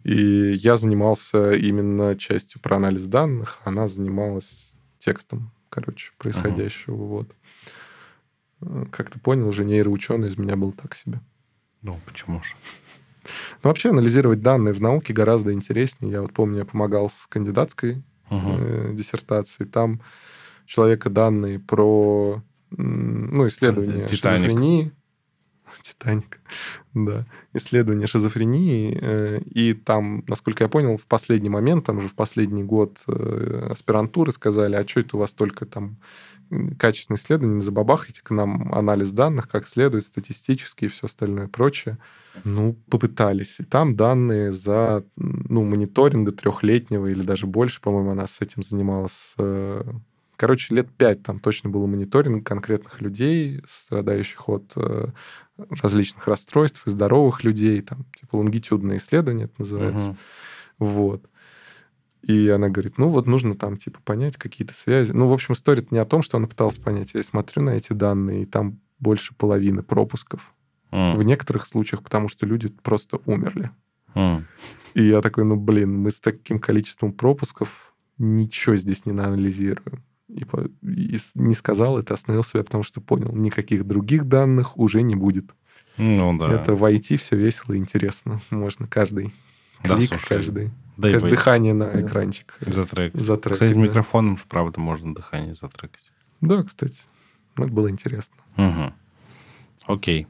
И я занимался именно частью про анализ данных, она занималась текстом короче, происходящего. Ага. Вот. Э, как ты понял, уже нейроученый из меня был так себе. Ну, почему же? Ну, вообще анализировать данные в науке гораздо интереснее. Я вот помню, я помогал с кандидатской угу. диссертацией. Там у человека данные про ну, исследование Титаник. Титаник, да, исследование шизофрении. Э, и там, насколько я понял, в последний момент, там же в последний год э, аспирантуры сказали, а что это у вас только там качественное исследование, не забабахайте к нам анализ данных, как следует, статистически и все остальное прочее. Ну, попытались. И там данные за ну, мониторинга трехлетнего или даже больше, по-моему, она с этим занималась. Короче, лет пять там точно был мониторинг конкретных людей, страдающих от э, различных расстройств, и здоровых людей, там, типа лонгитюдное исследование это называется. Угу. Вот. И она говорит, ну вот нужно там типа понять какие-то связи. Ну, в общем, история не о том, что она пыталась понять. Я смотрю на эти данные, и там больше половины пропусков. Mm. В некоторых случаях, потому что люди просто умерли. Mm. И я такой, ну, блин, мы с таким количеством пропусков ничего здесь не анализируем. И, и не сказал это, остановил себя, потому что понял, никаких других данных уже не будет. Ну да. Это в IT все весело и интересно. Можно каждый клик, да, каждый да как дыхание на экранчик. Затрекать. Затрекать кстати, да. микрофоном, правда, можно дыхание затрекать. Да, кстати. Это было интересно. Угу. Окей.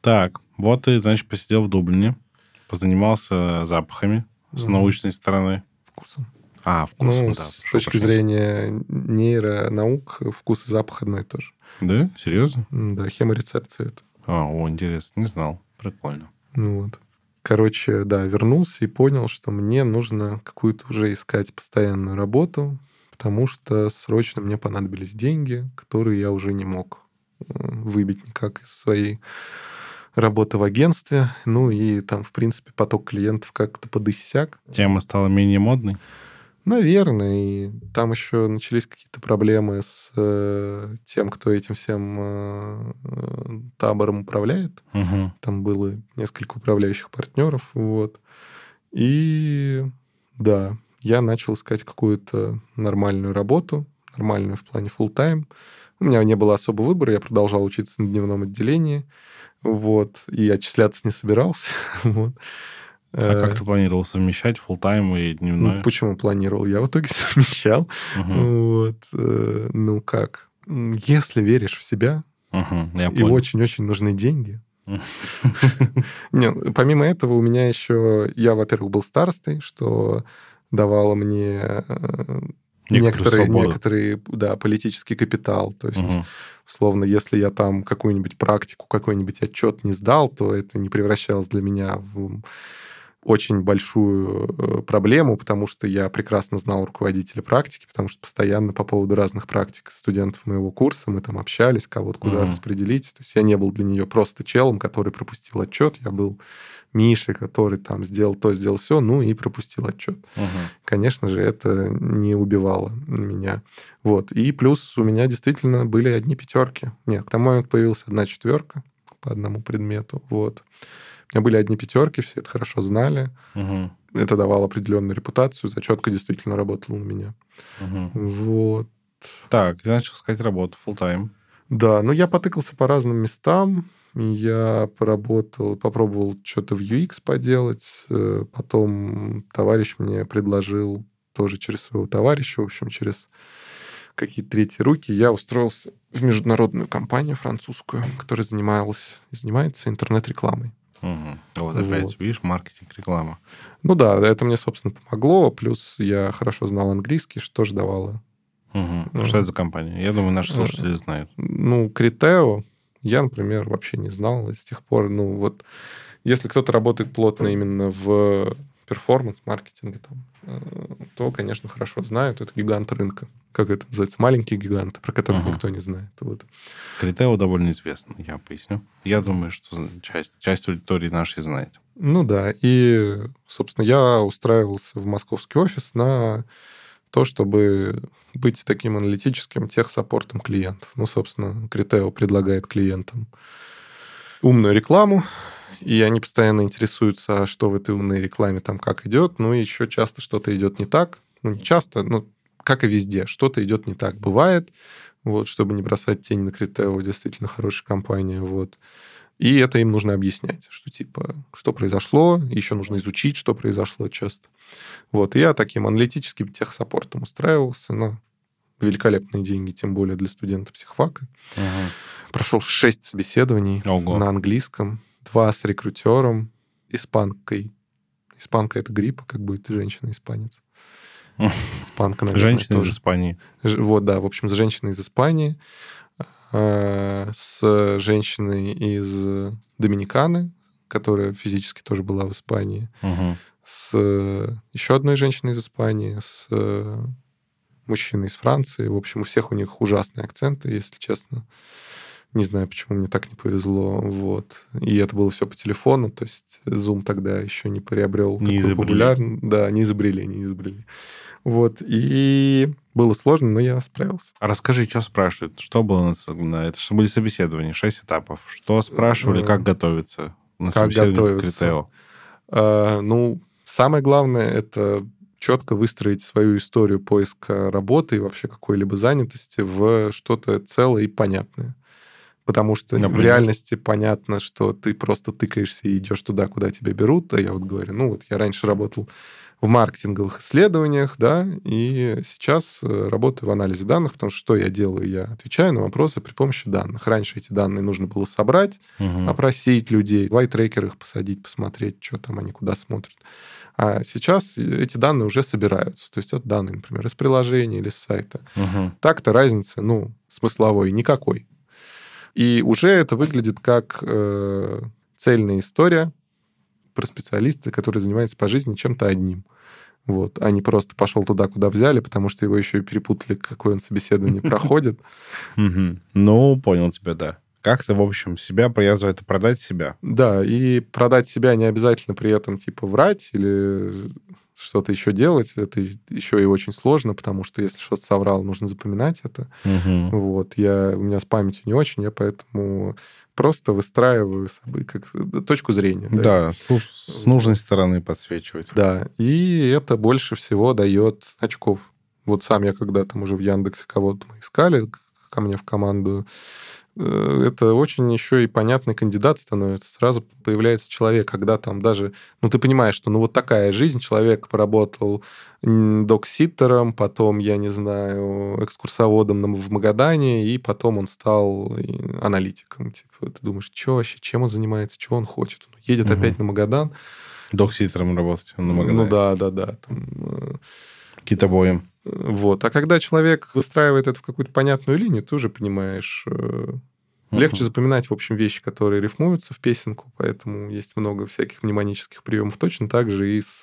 Так, вот ты, значит, посидел в Дублине, позанимался запахами с угу. научной стороны. Вкусом. А, вкусом, ну, да. С точки пошли. зрения нейронаук, вкус и запах одно и то же. Да? Серьезно? Да, хеморецепция это. А, о, интересно, не знал. Прикольно. Ну вот. Короче, да, вернулся и понял, что мне нужно какую-то уже искать постоянную работу, потому что срочно мне понадобились деньги, которые я уже не мог э, выбить никак из своей работы в агентстве. Ну и там, в принципе, поток клиентов как-то подыссяк. Тема стала менее модной? Наверное. И там еще начались какие-то проблемы с э, тем, кто этим всем э, табором управляет. Угу. Там было несколько управляющих партнеров. Вот. И да, я начал искать какую-то нормальную работу, нормальную в плане full time У меня не было особо выбора, я продолжал учиться на дневном отделении, вот, и отчисляться не собирался, вот. А как э, ты планировал совмещать full-time и дневное? Ну, почему планировал? Я в итоге совмещал. Угу. Вот. Э, ну как? Если веришь в себя, угу, и очень-очень нужны деньги, Нет, помимо этого у меня еще... Я, во-первых, был старостой, что давало мне э, некоторые, некоторые да, политический капитал. То есть, угу. условно, если я там какую-нибудь практику, какой-нибудь отчет не сдал, то это не превращалось для меня в очень большую э, проблему, потому что я прекрасно знал руководителя практики, потому что постоянно по поводу разных практик студентов моего курса мы там общались, кого-то куда mm-hmm. распределить. То есть я не был для нее просто челом, который пропустил отчет, я был Мишей, который там сделал то, сделал все, ну и пропустил отчет. Угу. Конечно же, это не убивало меня. Вот. И плюс у меня действительно были одни пятерки. Нет, к тому моменту появилась одна четверка по одному предмету. Вот. У меня были одни пятерки, все это хорошо знали. Угу. Это давало определенную репутацию. Зачетка действительно работала на меня. Угу. Вот. Так, ты начал искать работу full time. Да, ну я потыкался по разным местам. Я поработал, попробовал что-то в UX поделать. Э, потом товарищ мне предложил тоже через своего товарища, в общем, через какие-то третьи руки, я устроился в международную компанию французскую, которая занималась, занимается интернет-рекламой. Угу. Вот опять, вот. видишь, маркетинг, реклама. Ну да, это мне, собственно, помогло. Плюс я хорошо знал английский, что тоже давало. Угу. Ну, что это за компания? Я думаю, наши слушатели знают. Ну, Критео я, например, вообще не знал. И с тех пор, ну вот, если кто-то работает плотно именно в перформанс-маркетинге, там, э, то, конечно, хорошо знают. Это гигант рынка. Как это называется? Маленькие гиганты, про которых uh-huh. никто не знает. Вот. Критео довольно известно, я поясню. Я думаю, что часть, часть аудитории нашей знает. Ну да, и, собственно, я устраивался в московский офис на то, чтобы быть таким аналитическим техсаппортом клиентов. Ну, собственно, Критео предлагает клиентам умную рекламу, и они постоянно интересуются, а что в этой умной рекламе там как идет. Ну, и еще часто что-то идет не так. Ну, не часто, ну, как и везде, что-то идет не так. Бывает, вот, чтобы не бросать тень на Критео, действительно хорошая компания, вот. И это им нужно объяснять, что типа, что произошло, еще нужно изучить, что произошло часто. Вот, и я таким аналитическим техсаппортом устраивался, но великолепные деньги, тем более для студента психфака. Ага. прошел шесть собеседований Ого. на английском, два с рекрутером, испанкой. Испанка это грипп, как будет женщина-испанец. Испанка, наверное, Женщина из тоже. Испании. Ж- Вот, да, в общем, с женщиной из Испании, э, с женщиной из Доминиканы, которая физически тоже была в Испании, с еще одной женщиной из Испании, с э, мужчиной из Франции. В общем, у всех у них ужасные акценты, если честно. Не знаю, почему мне так не повезло. Вот. И это было все по телефону, то есть Zoom тогда еще не приобрел Не такую популярность. Да, не изобрели, не изобрели. Вот. И было сложно, но я справился. А расскажи, что спрашивают? Что было на, это? Что были собеседования? Шесть этапов. Что спрашивали? Э, Как готовиться на как готовиться? Критео? А, ну, самое главное — это четко выстроить свою историю поиска работы и вообще какой-либо занятости в что-то целое и понятное. Потому что в Например? реальности понятно, что ты просто тыкаешься и идешь туда, куда тебя берут. А я вот говорю, ну вот я раньше работал в маркетинговых исследованиях, да, и сейчас э, работаю в анализе данных, потому что что я делаю? Я отвечаю на вопросы при помощи данных. Раньше эти данные нужно было собрать, Мгм. опросить людей, в трекер их посадить, посмотреть, что там они куда смотрят. А сейчас эти данные уже собираются. То есть это данные, например, из приложения или с сайта. Мгм. Так-то разницы, ну, смысловой никакой. И уже это выглядит как э, цельная история про специалиста, который занимается по жизни чем-то одним. Вот, а не просто пошел туда, куда взяли, потому что его еще и перепутали, какое он собеседование проходит. Ну, понял тебя, да. Как ты, в общем, себя это продать себя? Да, и продать себя не обязательно при этом типа врать или что-то еще делать. Это еще и очень сложно, потому что если что-то соврал, нужно запоминать это. Мгм. Вот, я, у меня с памятью не очень, я поэтому просто выстраиваю собой как точку зрения. Да, с, с нужной стороны подсвечивать. Да, и это больше всего дает очков. Вот сам я когда там уже в Яндексе кого-то мы искали ко мне в команду, это очень еще и понятный кандидат становится. Сразу появляется человек, когда там даже... Ну, ты понимаешь, что ну вот такая жизнь, человек поработал докситтером, потом, я не знаю, экскурсоводом в Магадане, и потом он стал и аналитиком. Типа, ты думаешь, что вообще, чем он занимается, чего он хочет? Он едет Мгм. опять на Магадан, Докситером работать на Магадане. ну да, да, да. Там, э, Китобоем. Вот. А когда человек выстраивает это в какую-то понятную линию, ты уже понимаешь. э, Легче запоминать, в общем, вещи, которые рифмуются в песенку, поэтому есть много всяких мнемонических приемов. Точно так же и с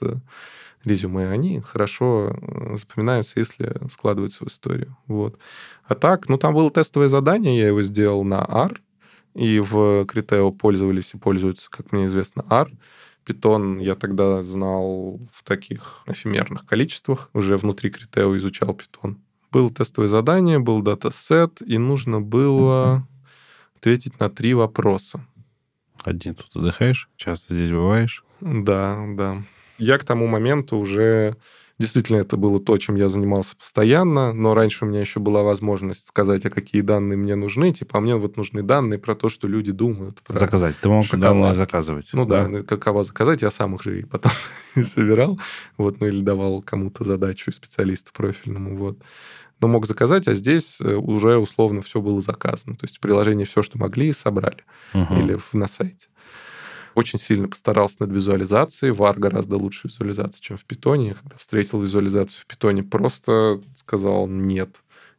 резюме. Они хорошо э, запоминаются, если складываются в историю. Вот. А так, ну, там было тестовое задание, я его сделал на R, и в Критео пользовались и пользуются, как мне известно, R. Питон я тогда знал в таких эфемерных количествах, уже внутри Критео изучал питон. Было тестовое задание, был датасет, и нужно было ответить на три вопроса. Один тут отдыхаешь, часто здесь бываешь. Да, да. Я к тому моменту уже... Действительно, это было то, чем я занимался постоянно, но раньше у меня еще была возможность сказать, а какие данные мне нужны. Типа, а мне вот нужны данные про то, что люди думают. Про... Заказать. Ты мог данные заказывать. Ну да, ну, каково заказать, я сам их же и потом собирал, вот, ну или давал кому-то задачу специалисту профильному, вот. Но мог заказать, а здесь э, уже условно все было заказано. То есть в приложении все, что могли, собрали. Мгм. Или в- на сайте. Очень сильно постарался над визуализацией. VAR гораздо лучше визуализация, чем в питоне. Я Когда встретил визуализацию в питоне, просто сказал нет.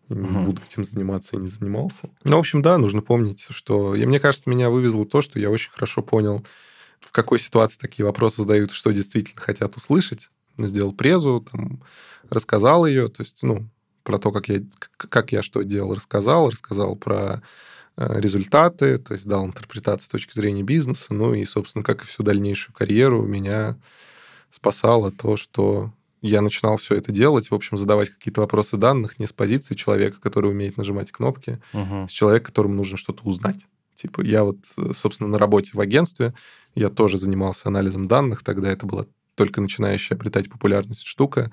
Мгм. буду этим заниматься и не занимался. Ну, в общем, да, нужно помнить, что... И мне кажется, меня вывезло то, что я очень хорошо понял, в какой ситуации такие вопросы задают, что действительно хотят услышать. Сделал презу, там, рассказал ее, то есть, ну, про то, как я, как я что делал, рассказал, рассказал про результаты, то есть дал интерпретацию с точки зрения бизнеса, ну и, собственно, как и всю дальнейшую карьеру, меня спасало то, что я начинал все это делать, в общем, задавать какие-то вопросы данных не с позиции человека, который умеет нажимать кнопки, Мгм. с человека, которому нужно что-то узнать. Типа я вот, э, собственно, на работе в агентстве, я тоже занимался анализом данных, тогда это была только начинающая обретать популярность штука,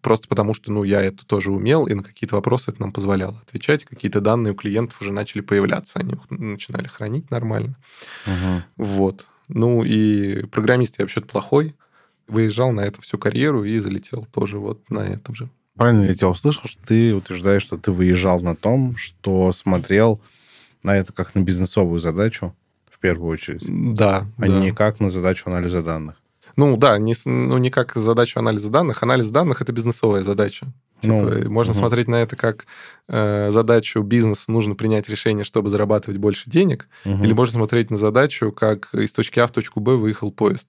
просто потому что, ну, я это тоже умел, и на какие-то вопросы это нам позволяло отвечать. Какие-то данные у клиентов уже начали появляться, они их начинали хранить нормально. Мгм. Вот. Ну, и программист я вообще-то плохой, выезжал на этом всю карьеру и залетел тоже вот на этом же. Правильно я тебя услышал, что ты утверждаешь, что ты выезжал на том, что смотрел на это как на бизнесовую задачу в первую очередь, Да, а да. не как на задачу анализа данных. Ну да, не, ну, не как задачу анализа данных. Анализ данных — это бизнесовая задача. Типа, Ну, можно мгм. смотреть на это как э, задачу бизнесу нужно принять решение, чтобы зарабатывать больше денег, Мгм. или можно смотреть на задачу, как из точки А в точку Б выехал поезд.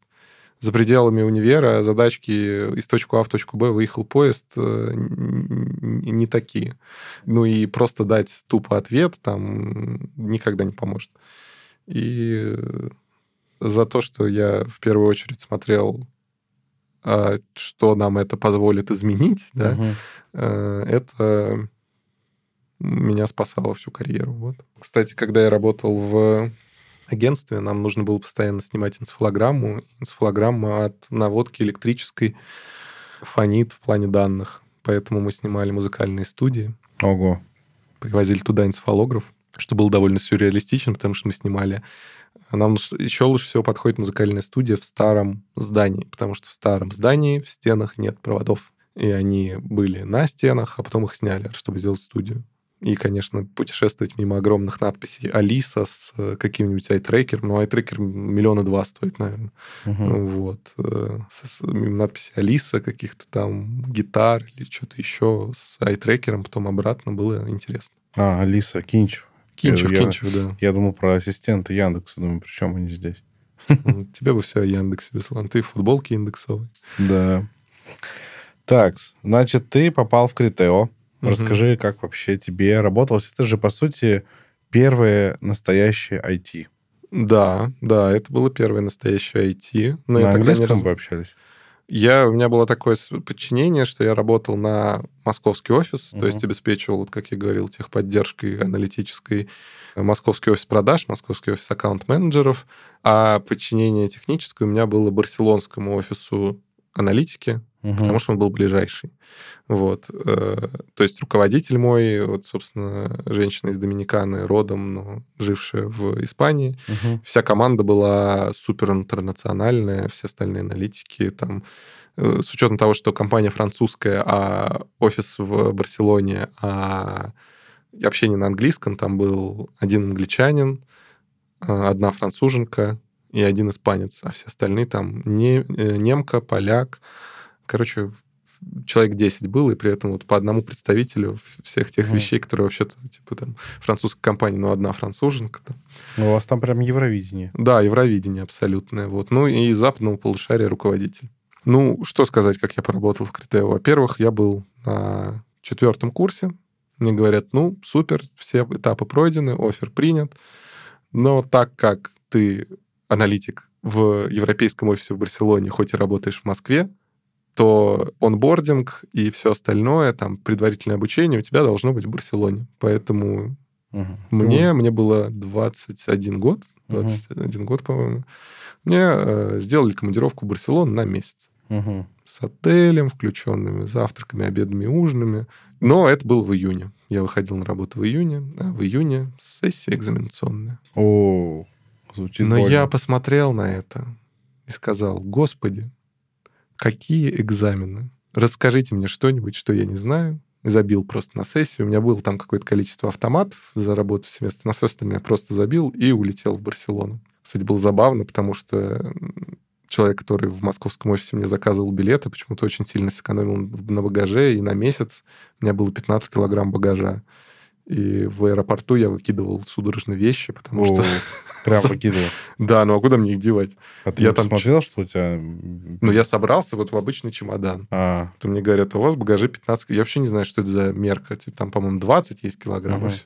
За пределами универа задачки из точки А в точку Б выехал поезд э, не такие. Ну и просто дать тупо ответ там никогда не поможет. И э, за то, что я в первую очередь смотрел, а, что нам это позволит изменить, да, э, это меня спасало всю карьеру. Вот. Кстати, когда я работал в агентстве, нам нужно было постоянно снимать энцефалограмму. Энцефалограмма от наводки электрической фонит в плане данных. Поэтому мы снимали музыкальные студии, Ого. привозили туда энцефалограф, что было довольно сюрреалистично, потому что мы снимали... Нам еще лучше всего подходит музыкальная студия в старом здании, потому что в старом здании в стенах нет проводов. И они были на стенах, а потом их сняли, чтобы сделать студию. И, конечно, путешествовать мимо огромных надписей Алиса с э, каким-нибудь айтрекером. Ну, айтрекер миллиона два стоит, наверное. Мгм. Вот. э, С, с- мимо надписи Алиса, каких-то там гитар или что-то еще с айтрекером, потом обратно было интересно. А, Алиса, Кинчев. Кинчев, Я- Кинчев, да. Я думал про ассистента Яндекса. Думаю, при чем они здесь? Ну, Тебе бы все о Яндексе, Беслан. Ты в футболке индексовой. Да. Так, значит, ты попал в Критео. Расскажи, как вообще тебе работалось. Это же, по сути, первое настоящее IT. Да, да, это было первое настоящее IT. Но На я английском раз- вы общались? Я, у меня было такое подчинение, что я работал на московский офис, Мгм. то есть обеспечивал, вот как я говорил, техподдержкой аналитической э, московский офис продаж, московский офис аккаунт-менеджеров, а подчинение техническое у меня было барселонскому офису аналитики, Мгм. потому что он был ближайший. Вот. э, То есть руководитель мой, вот, собственно, женщина из Доминиканы, родом, но жившая в Испании, Мгм. Вся команда была супер интернациональная, все остальные аналитики там э, с учетом того, что компания французская, а офис в Барселоне, а общение на английском, там был один англичанин, э, одна француженка и один испанец, а все остальные там не, немка, поляк. Короче, человек 10 было, и при этом вот по одному представителю всех тех Мгм. вещей, которые вообще-то, типа там, французская компания, но одна француженка, там, Ну, у вас там прям Евровидение. да, Евровидение абсолютное. Вот. Ну и западного полушария руководитель. Ну, что сказать, как я поработал в Критео. Во-первых, я был на четвертом курсе. Мне говорят, ну, супер, все этапы пройдены, офер принят. Но так как ты аналитик в европейском офисе в Барселоне, хоть и работаешь в Москве, то онбординг и все остальное, там, предварительное обучение у тебя должно быть в Барселоне. Поэтому Мгм. мне, мне было 21 год, Мгм. 21 год, по-моему. Мне э, сделали командировку в Барселону на месяц. Мгм. С отелем, включенными завтраками, обедами, ужинами. Но это было в июне. Я выходил на работу в июне, а в июне сессия экзаменационная. О, звучит Но больно. я посмотрел на это и сказал, господи, какие экзамены? Расскажите мне что-нибудь, что я не знаю. Забил просто на сессию. У меня было там какое-то количество автоматов за работу в семестр. На все остальное я просто забил и улетел в Барселону. Кстати, было забавно, потому что человек, который в московском офисе мне заказывал билеты, почему-то очень сильно сэкономил на багаже, и на месяц у меня было 15 килограмм багажа. И в аэропорту я выкидывал судорожно вещи, потому что... О, Прям выкидывал. Да, ну а куда мне их девать? А ты Я там посмотрел, что у тебя... Ну, я собрался вот в обычный чемодан. А, То мне говорят, у вас в багаже 15... Я вообще не знаю, что это за мерка. Типа, там, по-моему, 20 есть килограмм, всё.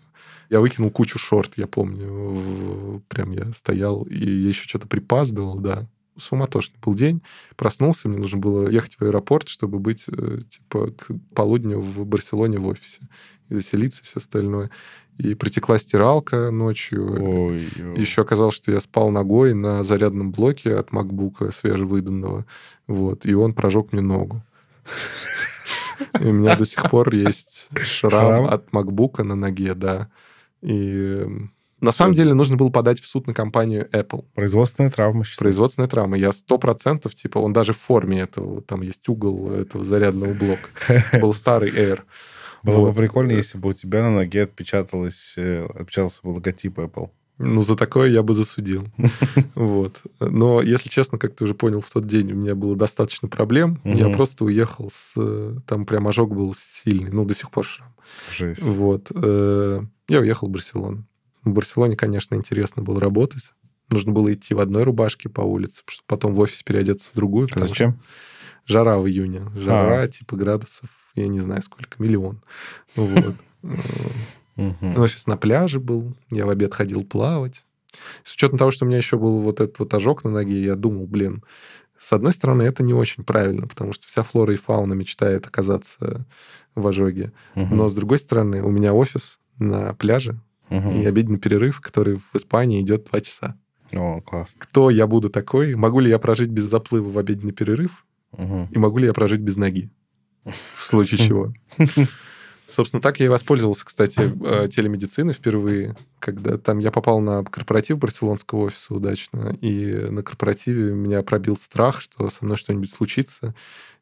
Я выкинул кучу шорт, я помню. Прям я стоял, и я еще что-то припаздывал, да. Суматошный был день. Проснулся, мне нужно было ехать в аэропорт, чтобы быть, э, типа, к полудню в Барселоне в офисе. И заселиться, и все остальное. И протекла стиралка ночью. ой, ой. Еще оказалось, что я спал ногой на зарядном блоке от макбука свежевыданного. Вот, и он прожег мне ногу. И у меня до сих пор есть Шрам? шрам от макбука на ноге, да. И на самом деле нужно было подать в суд на компанию Apple. Производственная травма. считай. Производственная травма. Я сто процентов, типа, он даже в форме этого, там есть угол этого зарядного блока. Был старый Air. Было Вот. бы прикольно, если бы у тебя на ноге отпечаталось, э, отпечатался бы логотип Apple. Ну, за такое я бы засудил. Вот. Но, если честно, как ты уже понял, в тот день у меня было достаточно проблем. Я просто уехал с... э, Там прям ожог был сильный. Ну, до сих пор шрам. Жесть. Вот. э, Я уехал в Барселону. В Барселоне, конечно, интересно было работать. Нужно было идти в одной рубашке по улице, чтобы потом в офис переодеться в другую. А зачем? Жара в июне. Жара, А. типа градусов, я не знаю сколько, миллион. Вот. Э. Офис на пляже был. Я в обед ходил плавать. С учетом того, что у меня еще был вот этот вот ожог на ноге, я думал, блин, с одной стороны, это не очень правильно, потому что вся флора и фауна мечтает оказаться в ожоге. Но, с другой стороны, у меня офис на пляже Мгм. и обеденный перерыв, который в Испании идет два часа. О, класс. Кто я буду такой? Могу ли я прожить без заплыва в обеденный перерыв? Мгм. И могу ли я прожить без ноги? В случае чего. Собственно, так я и воспользовался, кстати, э, телемедициной впервые, когда там я попал на корпоратив барселонского офиса удачно, и на корпоративе меня пробил страх, что со мной что-нибудь случится,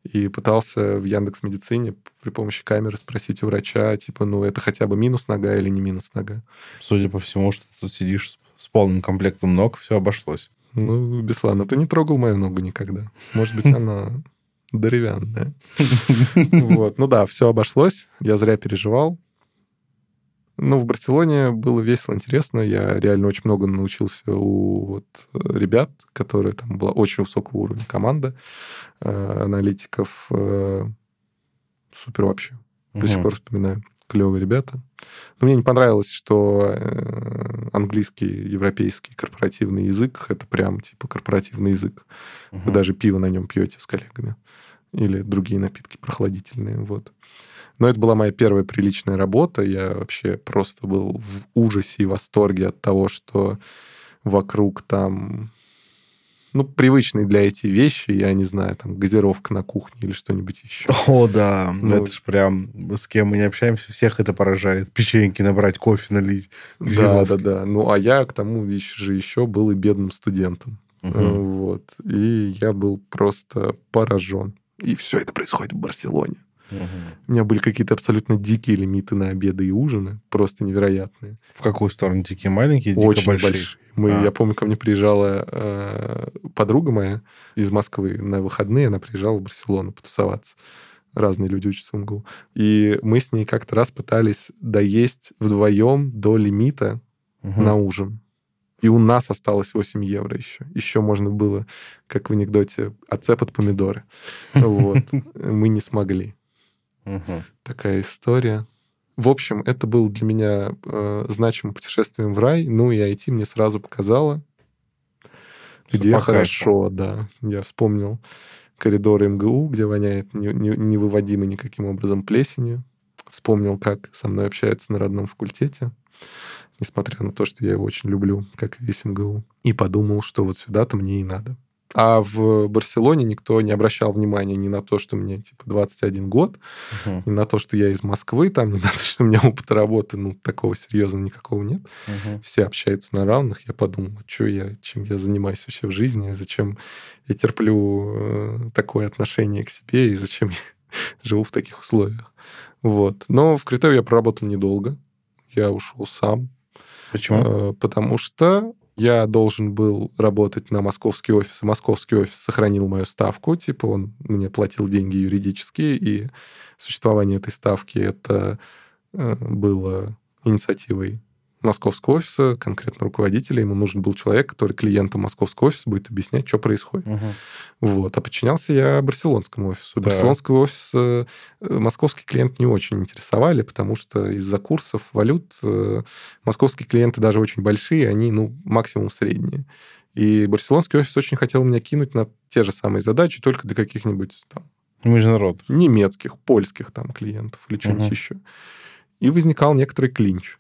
и пытался в Яндекс Медицине при помощи камеры спросить у врача, типа, ну, это хотя бы минус нога или не минус нога? Судя по всему, что ты тут сидишь с- с полным комплектом ног, все обошлось. Ну, Беслан, а ты не трогал мою ногу никогда. Может быть, она деревянная. Вот. Ну да, все обошлось. Я зря переживал. Ну, в Барселоне было весело, интересно. Я реально очень много научился у вот ребят, которые там была очень высокого уровня команда э, аналитиков. э, Супер вообще. До сих пор вспоминаю. Клевые ребята. Но мне не понравилось, что э, английский, европейский корпоративный язык это прям типа корпоративный язык. Вы Мгм. даже пиво на нем пьете с коллегами. Или другие напитки прохладительные. Вот. Но это была моя первая приличная работа. Я вообще просто был в ужасе и восторге от того, что вокруг там ну, привычные для эти вещи, я не знаю, там, газировка на кухне или что-нибудь еще. О, да. Ну, это ж прям, с кем мы не общаемся, всех это поражает. Печеньки набрать, кофе налить. Да, газировки. да, да. Ну, а я к тому еще же еще был и бедным студентом. Э, Вот. И я был просто поражен. И все это происходит в Барселоне. Мгм. У меня были какие-то абсолютно дикие лимиты на обеды и ужины, просто невероятные. В какую сторону? Дикие маленькие, дико Очень большие? большие. Мы, А. Я помню, ко мне приезжала э, подруга моя из Москвы на выходные, она приезжала в Барселону потусоваться. Разные люди учатся в МГУ. И мы с ней как-то раз пытались доесть вдвоем до лимита Мгм. на ужин. И у нас осталось 8 евро еще. Еще можно было, как в анекдоте, отцепать помидоры. Вот. Мы не смогли. Мгм. Такая история. В общем, это было для меня э, значимым путешествием в рай. Ну и IT мне сразу показало, Всё где хорошо, да. Я вспомнил коридоры МГУ, где воняет не- не- невыводимой никаким образом плесенью. Вспомнил, как со мной общаются на родном факультете, несмотря на то, что я его очень люблю, как и весь МГУ. И подумал, что вот сюда-то мне и надо. А в Барселоне никто не обращал внимания ни на то, что мне типа 21 год, Мгм. не на то, что я из Москвы, там, не на то, что у меня опыта работы, ну, такого серьезного никакого нет. Мгм. Все общаются на равных. Я подумал, а что я, чем я занимаюсь вообще в жизни, зачем я терплю э, такое отношение к себе, и зачем я живу в таких условиях. Вот. Но в Критео я проработал недолго. Я ушел сам. Почему? Э, Потому что я должен был работать на московский офис, и московский офис сохранил мою ставку, типа он мне платил деньги юридические, и существование этой ставки это э, было инициативой московского офиса, конкретно руководителя. Ему нужен был человек, который клиентам московского офиса будет объяснять, что происходит. Мгм. Вот. А подчинялся я барселонскому офису. Да. Барселонского офиса э, московский клиент не очень интересовали, потому что из-за курсов валют э, московские клиенты даже очень большие, они, ну, максимум средние. И барселонский офис очень хотел меня кинуть на те же самые задачи, только для каких-нибудь там Международ. немецких, польских там клиентов или что-нибудь Мгм. еще. И возникал некоторый клинч.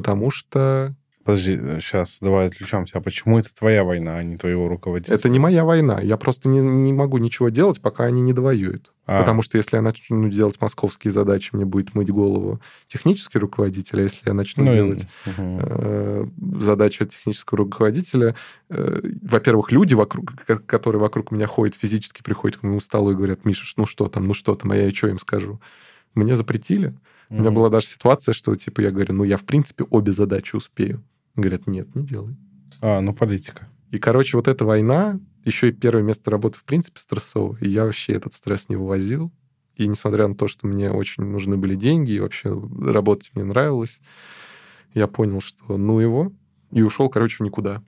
Потому что Подожди, сейчас давай отвлечемся. А почему это твоя война, а не твоего руководителя? это не моя война. Я просто не, не могу ничего делать, пока они не довоюют. А, Потому что если я начну делать московские задачи, мне будет мыть голову технический руководитель, а если я начну ну, делать Мгм. э, задачи технического руководителя, э, во-первых, люди, вокруг, ко- которые вокруг меня ходят, физически приходят к моему столу и говорят, Миша, ну что там, ну что там, а я что им скажу? Мне запретили. У меня была даже ситуация, что, типа, я говорю, ну, я, в принципе, обе задачи успею. Говорят, нет, не делай. А, ну, политика. И, короче, вот эта война, еще и первое место работы, в принципе, стрессовое. И я вообще этот стресс не вывозил. И несмотря на то, что мне очень нужны были деньги, и вообще работать мне нравилось, я понял, что ну его, и ушел, короче, в никуда.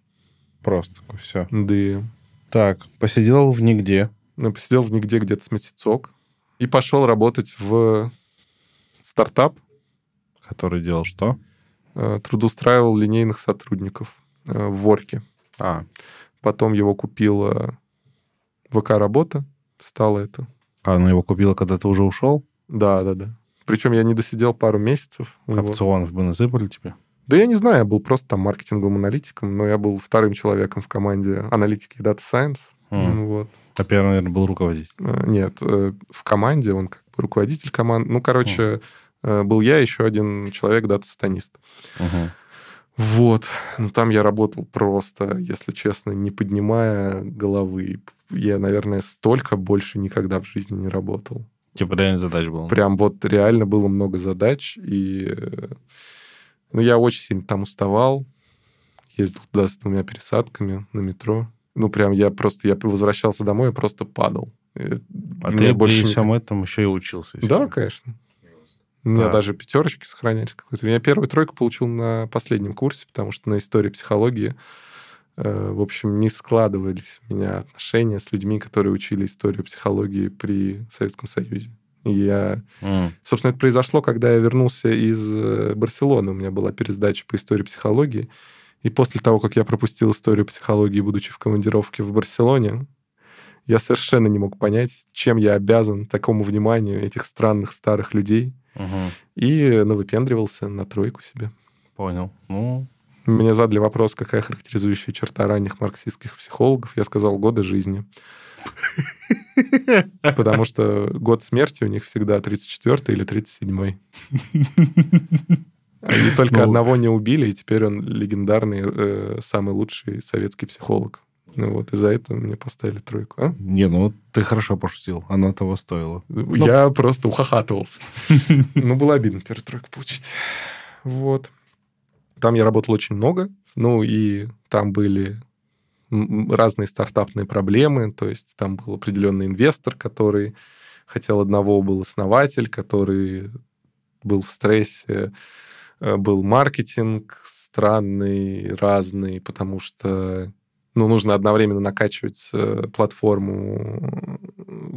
Просто все. Да. Так, посидел в нигде. Ну, посидел в нигде где-то с месяцок. И пошел работать в стартап. Который делал что? Э, трудоустраивал линейных сотрудников э, в Ворке. А, Потом его купила ВК-работа. Стало это. а она его купила, когда ты уже ушел? Да, да, да. Причем я не досидел пару месяцев. Опционов бы насыпали тебе? Да я не знаю, я был просто там маркетинговым аналитиком, но я был вторым человеком в команде аналитики и Data Science. Ну Вот. А первый, наверное, был руководитель. Э, Нет, э, в команде он как бы руководитель команды. Ну, короче, э, был я, еще один человек, дата-сатанист. Мгм. Вот. Ну, там я работал просто, если честно, не поднимая головы. Я, наверное, столько больше никогда в жизни не работал. Типа реально задач было. Прям вот реально было много задач, и ну, я очень сильно там уставал. Ездил туда с двумя пересадками на метро. Ну, прям я просто, я возвращался домой и просто падал. Э, А ты больше при всем этом еще и учился. Да, естественно. конечно. У меня Да. даже пятерочки сохранялись какой-то. Я первую тройку получил на последнем курсе, потому что на истории психологии, э, в общем, не складывались у меня отношения с людьми, которые учили историю психологии при Советском Союзе. И я... М. Собственно, это произошло, когда я вернулся из э, Барселоны. У меня была пересдача по истории психологии. И после того, как я пропустил историю психологии, будучи в командировке в Барселоне, я совершенно не мог понять, чем я обязан такому вниманию этих странных старых людей. Мгм. И ну, выпендривался на тройку себе. Понял. Ну, Мне задали вопрос, какая характеризующая черта ранних марксистских психологов. Я сказал, годы жизни. Потому что год смерти у них всегда 34 или 37 Они только Ну, одного не убили, и теперь он легендарный, э, самый лучший советский психолог. Ну вот, из-за этого мне поставили тройку. А? не, ну ты хорошо пошутил. Она того стоила. Я просто ухахатывался. Ну, было обидно первую тройку получить. Вот. Там я работал очень много. Ну, и там были разные стартапные проблемы. То есть там был определенный инвестор, который хотел одного, был основатель, который был в стрессе. Э, Был маркетинг странный, разный, потому что ну, нужно одновременно накачивать э, платформу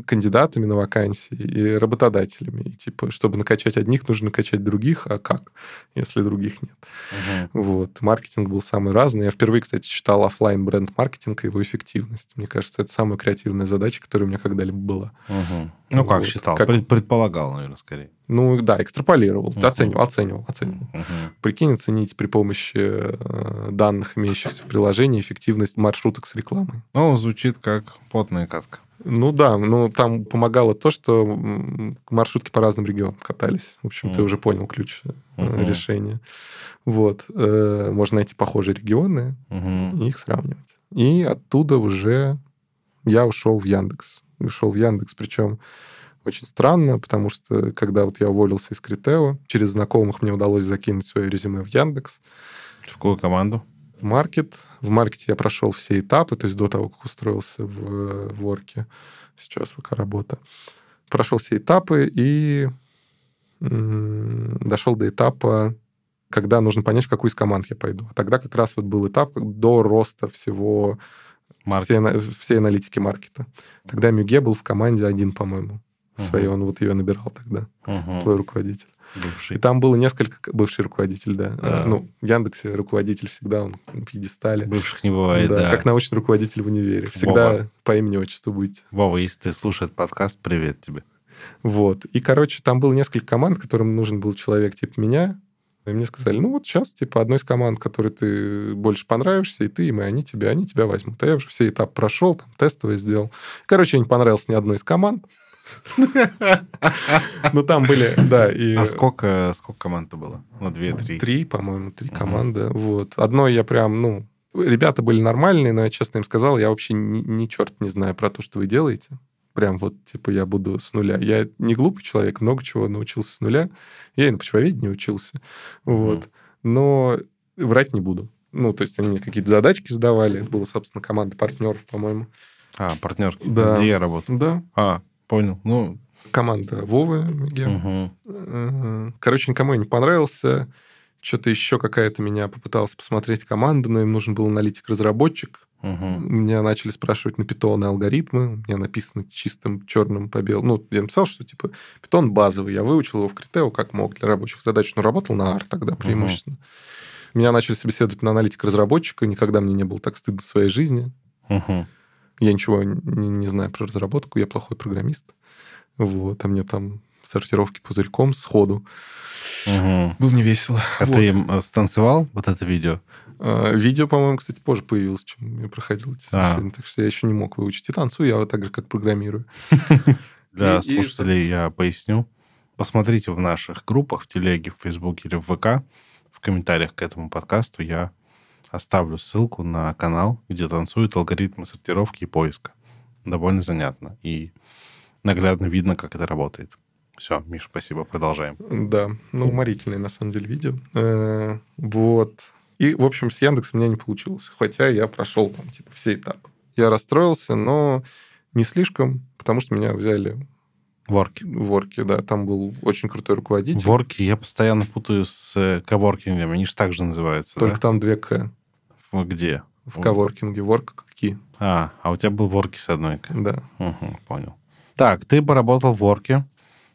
кандидатами на вакансии и работодателями. И, типа, чтобы накачать одних, нужно накачать других, а как, если других нет? Мгм. Вот. Маркетинг был самый разный. Я впервые, кстати, читал оффлайн бренд маркетинг и его эффективность. Мне кажется, это самая креативная задача, которая у меня когда-либо была. Мгм. Ну, как Вот. считал? Как- Пред- Предполагал, наверное, скорее. Ну, да, экстраполировал, Мгм. оценивал, оценивал, оценивал. Мгм. Прикинь, оценить при помощи э, данных, имеющихся в приложении, эффективность маршруток с рекламой. Ну, звучит как потная катка. Ну да, ну там помогало то, что маршрутки по разным регионам катались. В общем, ты Мгм. уже понял ключ Мгм. решения. Вот. Э, Можно найти похожие регионы Мгм. и их сравнивать. И оттуда уже я ушел в Яндекс. Ушел в Яндекс, причем очень странно, потому что когда вот я уволился из Критео, через знакомых мне удалось закинуть свое резюме в Яндекс, В какую команду? в маркет. В маркете я прошел все этапы, то есть до того, как устроился в, э, в Орке, сейчас пока работа. Прошел все этапы и дошел до этапа, когда нужно понять, в какую из команд я пойду. А тогда как раз вот был этап до роста всего, Марк. всей, ана- всей аналитики маркета. Тогда Мюге был в команде один, по-моему. Мгм. Своей, он вот ее набирал тогда, Мгм. твой руководитель. И Бывший. там было несколько... Бывший руководитель, да. Да. Ну, в Яндексе руководитель всегда он на пьедестале. Бывших не бывает, да, да. как научный руководитель в универе. Всегда Вова. по имени отчеству будете. Вова, если ты слушаешь подкаст, привет тебе. Вот. И, короче, там было несколько команд, которым нужен был человек типа меня. И мне сказали, ну вот сейчас, типа, одной из команд, которой ты больше понравишься, и ты, и мы, они тебя, они тебя возьмут. А я уже все этапы прошел, там, тестовое сделал. Короче, я не понравился ни одной из команд. Ну, там были, да, и... А сколько, сколько команд-то было? Ну, две-три. Три, по-моему, три команды. Вот. Одной я прям, ну, ребята были нормальные, но я честно им сказал, я вообще ни, ни черт не знаю про то, что вы делаете. Прям вот, типа, я буду с нуля. Я не глупый человек, много чего научился с нуля. Я и на почвоведении учился. Вот. Но врать не буду. Ну, то есть они мне какие-то задачки сдавали. Это была, собственно, команда партнеров, по-моему. А, партнер. Да. Где я работал? Да. А, понял. Ну, Команда Вовы Мегер. мгм. Э, Короче, никому я не понравился. Что-то еще какая-то меня попыталась посмотреть команда, но им нужен был аналитик-разработчик. Мгм. Меня начали спрашивать на питоне алгоритмы. У меня написано чистым черным по белому. Ну, я написал, что типа питон базовый. Я выучил его в Критео как мог для рабочих задач. Но работал на R тогда преимущественно. Меня начали собеседовать на аналитика-разработчика. Никогда мне не было так стыдно в своей жизни. Мгм. Я ничего не, не знаю про разработку. Я плохой программист. Вот. А мне там сортировки пузырьком сходу. Мгм. Было не весело. А Вот. ты э, станцевал вот это видео? А, Видео, по-моему, кстати, позже появилось, чем я проходил эти А. собеседования. Так что я еще не мог выучить. И танцую я вот так же, как программирую. Для слушателей я поясню. Посмотрите в наших группах в Телеге, в Фейсбуке или в ВК. В комментариях к этому подкасту я оставлю ссылку на канал, где танцуют алгоритмы сортировки и поиска. Довольно занятно. И наглядно видно, как это работает. Все, Миш, спасибо. Продолжаем. Да, ну, уморительное, на самом деле, видео. Э, Вот. И, в общем, с Яндекс у меня не получилось. Хотя я прошел там, типа, все этапы. Я расстроился, но не слишком, потому что меня взяли Ворки. в Орке, да. Там был очень крутой руководитель. Ворки я постоянно путаю с э, коворкингами. Они же так же называются, Только да? там две К Где? в коворкинге. Ворк какие? А, а у тебя был ворки с одной. К. Да. Мгм, понял. Так, ты поработал в ворке.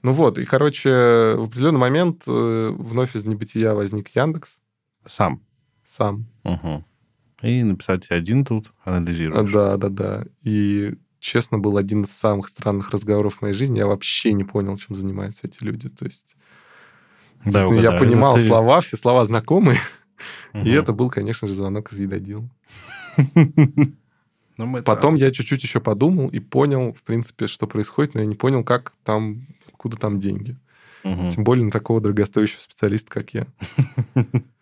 Ну вот, и, короче, в определенный момент э, вновь из небытия возник Яндекс Сам. Сам. Мгм. И написать один тут, анализируешь. Да, да, да. И, честно, был один из самых странных разговоров в моей жизни. Я вообще не понял, чем занимаются эти люди. То есть, Да, есть, ну, я понимал Это ты- слова, все слова знакомые. И Мгм. это был, конечно же, звонок из едодил. Ну, Потом я чуть-чуть еще подумал и понял, в принципе, что происходит, но я не понял, как там, откуда там деньги. Мгм. Тем более на такого дорогостоящего специалиста, как я.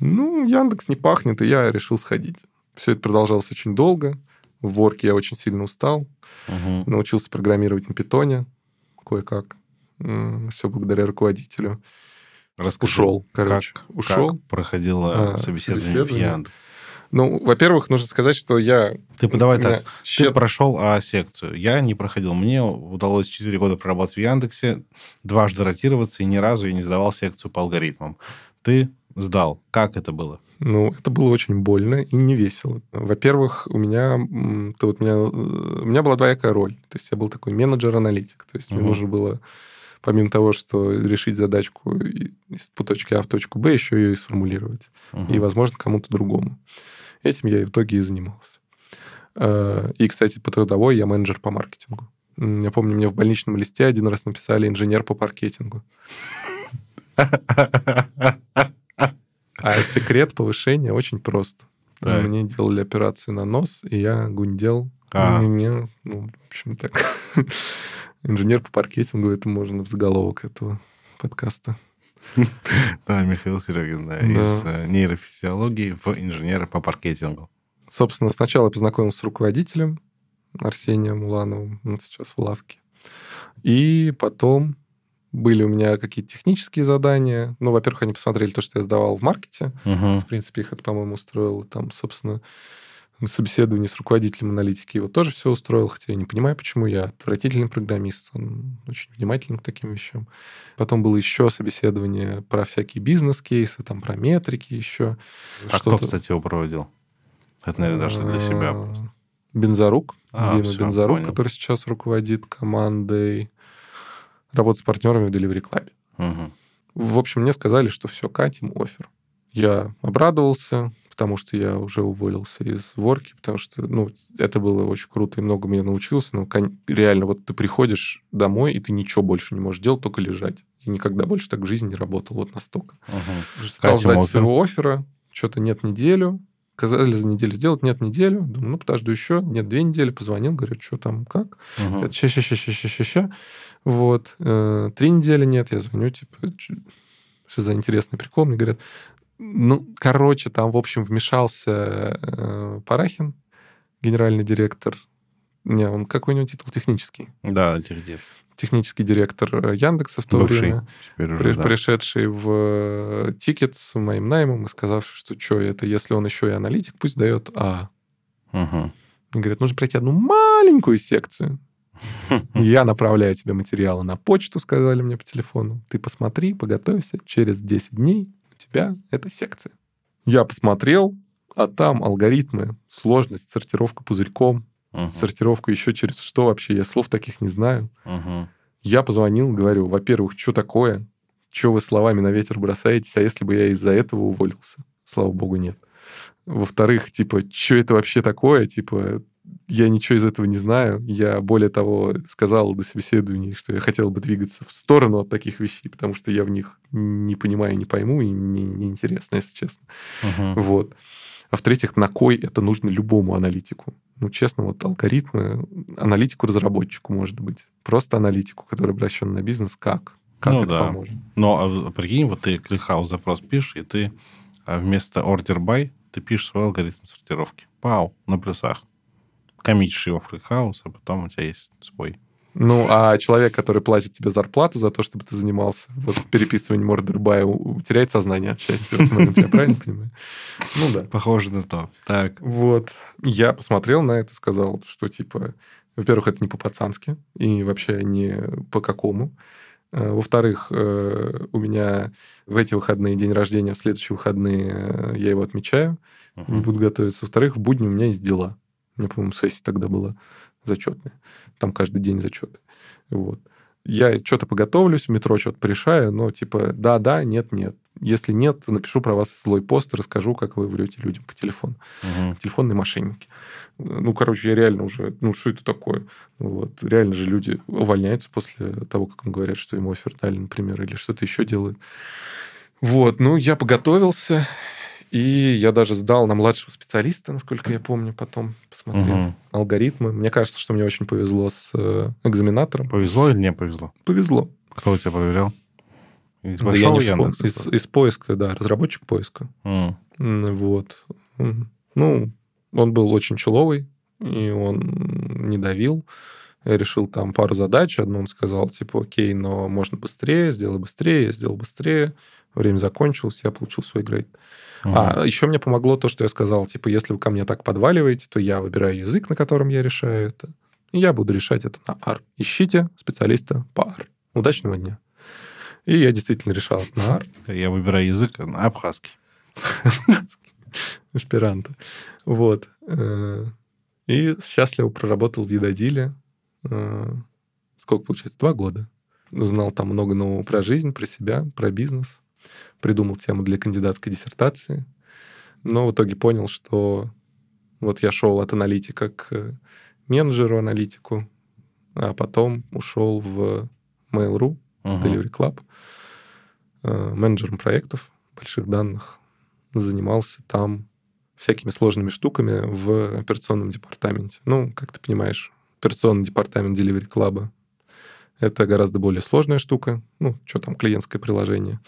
Ну, Яндекс не пахнет, и я решил сходить. Все это продолжалось очень долго. В Ворке я очень сильно устал. Мгм. Научился программировать на питоне кое-как. Все благодаря руководителю. Расскажи, Ушел, короче. Как, Ушел. как проходило А, собеседование, в собеседование? Яндекс? Ну, во-первых, нужно сказать, что я... Ты давай так. Ты щет- прошел А-секцию. Я не проходил. Мне удалось 4 года проработать в Яндексе, дважды ротироваться, и ни разу я не сдавал секцию по алгоритмам. Ты сдал. Как это было? Ну, это было очень больно и не весело. Во-первых, у меня, то вот меня, э, у меня была двоякая роль. То есть я был такой менеджер-аналитик. То есть мне Мгм. нужно было, помимо того, что решить задачку и- из точки А в точку Б, еще ее и сформулировать. Мгм. И, возможно, кому-то другому. Этим я в итоге и занимался. Э, И, кстати, по трудовой я менеджер по маркетингу. Я помню, мне в больничном листе один раз написали инженер по маркетингу. А секрет повышения очень прост. Так. Мне делали операцию на нос, и я гундел. А. И мне, ну, в общем, так. Инженер по маркетингу, это можно в заголовок этого подкаста. Да, Михаил Серегин, да, из э, нейрофизиологии в инженера по маркетингу. Собственно, сначала я познакомился с руководителем Арсением Улановым, он сейчас в лавке. И потом были у меня какие-то технические задания. Ну, во-первых, они посмотрели то, что я сдавал в маркете. Мгм. В принципе, их это, по-моему, устроило. Там, собственно, на собеседовании с руководителем аналитики его тоже все устроил, хотя я не понимаю, почему. Я отвратительный программист, он очень внимательный к таким вещам. Потом было еще собеседование про всякие бизнес-кейсы, там про метрики еще. А кто, кстати, его проводил? Это, наверное, даже для себя А, просто. Бензарук, А, Дима всё, Бензарук, понял. который сейчас руководит командой работы с партнерами в Delivery Club. Мгм. В общем, мне сказали, что все, катим офер. Я обрадовался, потому что я уже уволился из Ворки, потому что, ну, это было очень круто и много меня научился. Но реально, вот ты приходишь домой, и ты ничего больше не можешь делать, только лежать. И никогда больше так в жизни не работал вот настолько. Мгм. Стал Катим ждать офер. своего оффера, что-то нет неделю. Сказали за неделю сделать, нет неделю. Думаю, ну, подожду еще. Нет, две недели. Позвонил, говорят, что там, как? Ща ща ща ща ща ща ща Вот. Э, Три недели нет. Я звоню, типа, «Чё- что за интересный прикол? Мне говорят, ну, короче, там, в общем, вмешался э, Парахин, генеральный директор Не, он какой у него титул технический. Да, техдир. Технический директор э, Яндекса в то Бывший. время. Теперь При- уже, да. пришедший в тикет с моим наймом и сказавший, что что это, если он еще и аналитик, пусть дает А. Мгм. И говорят, нужно пройти одну маленькую секцию. Я направляю тебе материалы на почту, сказали мне по телефону. Ты посмотри, поготовься. Через 10 дней у тебя эта секция. Я посмотрел, а там алгоритмы, сложность, сортировка пузырьком, Мгм. сортировка еще через что вообще, я слов таких не знаю. Мгм. Я позвонил, говорю, во-первых, что такое? Что вы словами на ветер бросаетесь? А если бы я из-за этого уволился? Слава богу, нет. Во-вторых, типа, что это вообще такое? Типа, я ничего из этого не знаю. Я, более того, сказал до собеседования, что я хотел бы двигаться в сторону от таких вещей, потому что я в них не понимаю, не пойму, и мне неинтересно, если честно. Мгм. Вот. А в-третьих, на кой это нужно любому аналитику? Ну, честно, вот алгоритмы, аналитику-разработчику, может быть. Просто аналитику, который обращен на бизнес, как? Как Ну это да. поможет? Но а, прикинь, вот ты ClickHouse запрос пишешь, и ты а, вместо order by ты пишешь свой алгоритм сортировки. Пау, на плюсах. Коммитишь его в ClickHouse, а потом у тебя есть свой. Ну, а человек, который платит тебе зарплату за то, чтобы ты занимался вот, переписыванием у- теряет сознание от счастья в этот момент, я правильно понимаю? Ну да. Похоже на то. Так. Вот. Я посмотрел на это, сказал, что, типа, во-первых, это не по-пацански и вообще не по какому. Э, Во-вторых, э, у меня в эти выходные день рождения, в следующие выходные э, я его отмечаю, Мгм. буду готовиться. Во-вторых, в будни у меня есть дела. У меня, по-моему, сессия тогда была зачетная. Там каждый день зачеты. Вот. Я что-то поготовлюсь, в метро что-то порешаю, но типа да-да, нет-нет. Если нет, напишу про вас злой пост, расскажу, как вы врете людям по телефону Мгм. телефонные мошенники. Ну, короче, я реально уже... Ну, что это такое? Вот. Реально же люди увольняются после того, как им говорят, что им офер дали, например, или что-то еще делают. Вот. Ну, я поготовился, и я даже сдал на младшего специалиста, насколько я помню, потом посмотрел Мгм. алгоритмы. Мне кажется, что мне очень повезло с э, экзаменатором. Повезло или не повезло? Повезло. Кто у тебя проверял? Из Да я не Яндекса? из, из поиска, да, разработчик поиска. М, Вот. Ну, он был очень человый, и он не давил. Я решил там пару задач. Одну он сказал, типа, окей, но можно быстрее, сделай быстрее. Я сделал быстрее. Время закончилось, я получил свой грейд. Мгм. А еще мне помогло то, что я сказал, типа, если вы ко мне так подваливаете, то я выбираю язык, на котором я решаю это. И я буду решать это на R. Ищите специалиста по R. Удачного дня. И я действительно решал это на R. Я выбираю язык на абхазский. аспиранта. Вот. Э, И счастливо проработал в Едодиле. Э, Сколько получается? Два года. Узнал там много нового про жизнь, про себя, про бизнес. Придумал тему для кандидатской диссертации. Но в итоге понял, что вот я шел от аналитика к менеджеру-аналитику, а потом ушел в Mail.ru, Мгм. Delivery Club, э, менеджером проектов больших данных, занимался там всякими сложными штуками в операционном департаменте. Ну, как ты понимаешь, операционный департамент Delivery Club это гораздо более сложная штука. Ну, что там, клиентское приложение.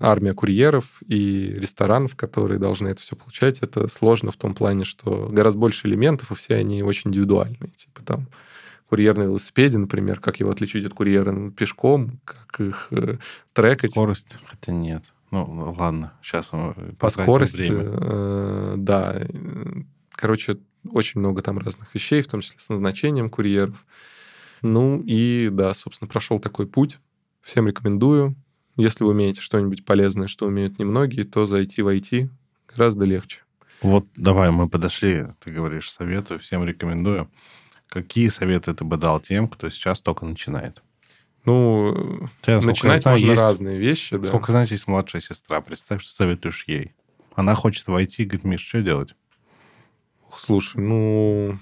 Армия курьеров и ресторанов, которые должны это все получать, это сложно в том плане, что гораздо больше элементов, и все они очень индивидуальные. Типа там курьер на велосипеде, например, как его отличить от курьера пешком, как их э, трекать. Скорость? Хотя нет. Ну, ладно, сейчас мы По скорости, время. э, да. Э, Короче, очень много там разных вещей, в том числе с назначением курьеров. Ну и, да, собственно, прошел такой путь. Всем рекомендую. Если вы умеете что-нибудь полезное, что умеют немногие, то зайти в IT гораздо легче. Вот давай, мы подошли, ты говоришь, советую, всем рекомендую. Какие советы ты бы дал тем, кто сейчас только начинает? Ну, тебя, начинать знаю, можно есть- разные вещи, да. Сколько, знаете, есть младшая сестра. Представь, что советуешь ей. Она хочет войти, говорит, Миш, что делать? Слушай, ну,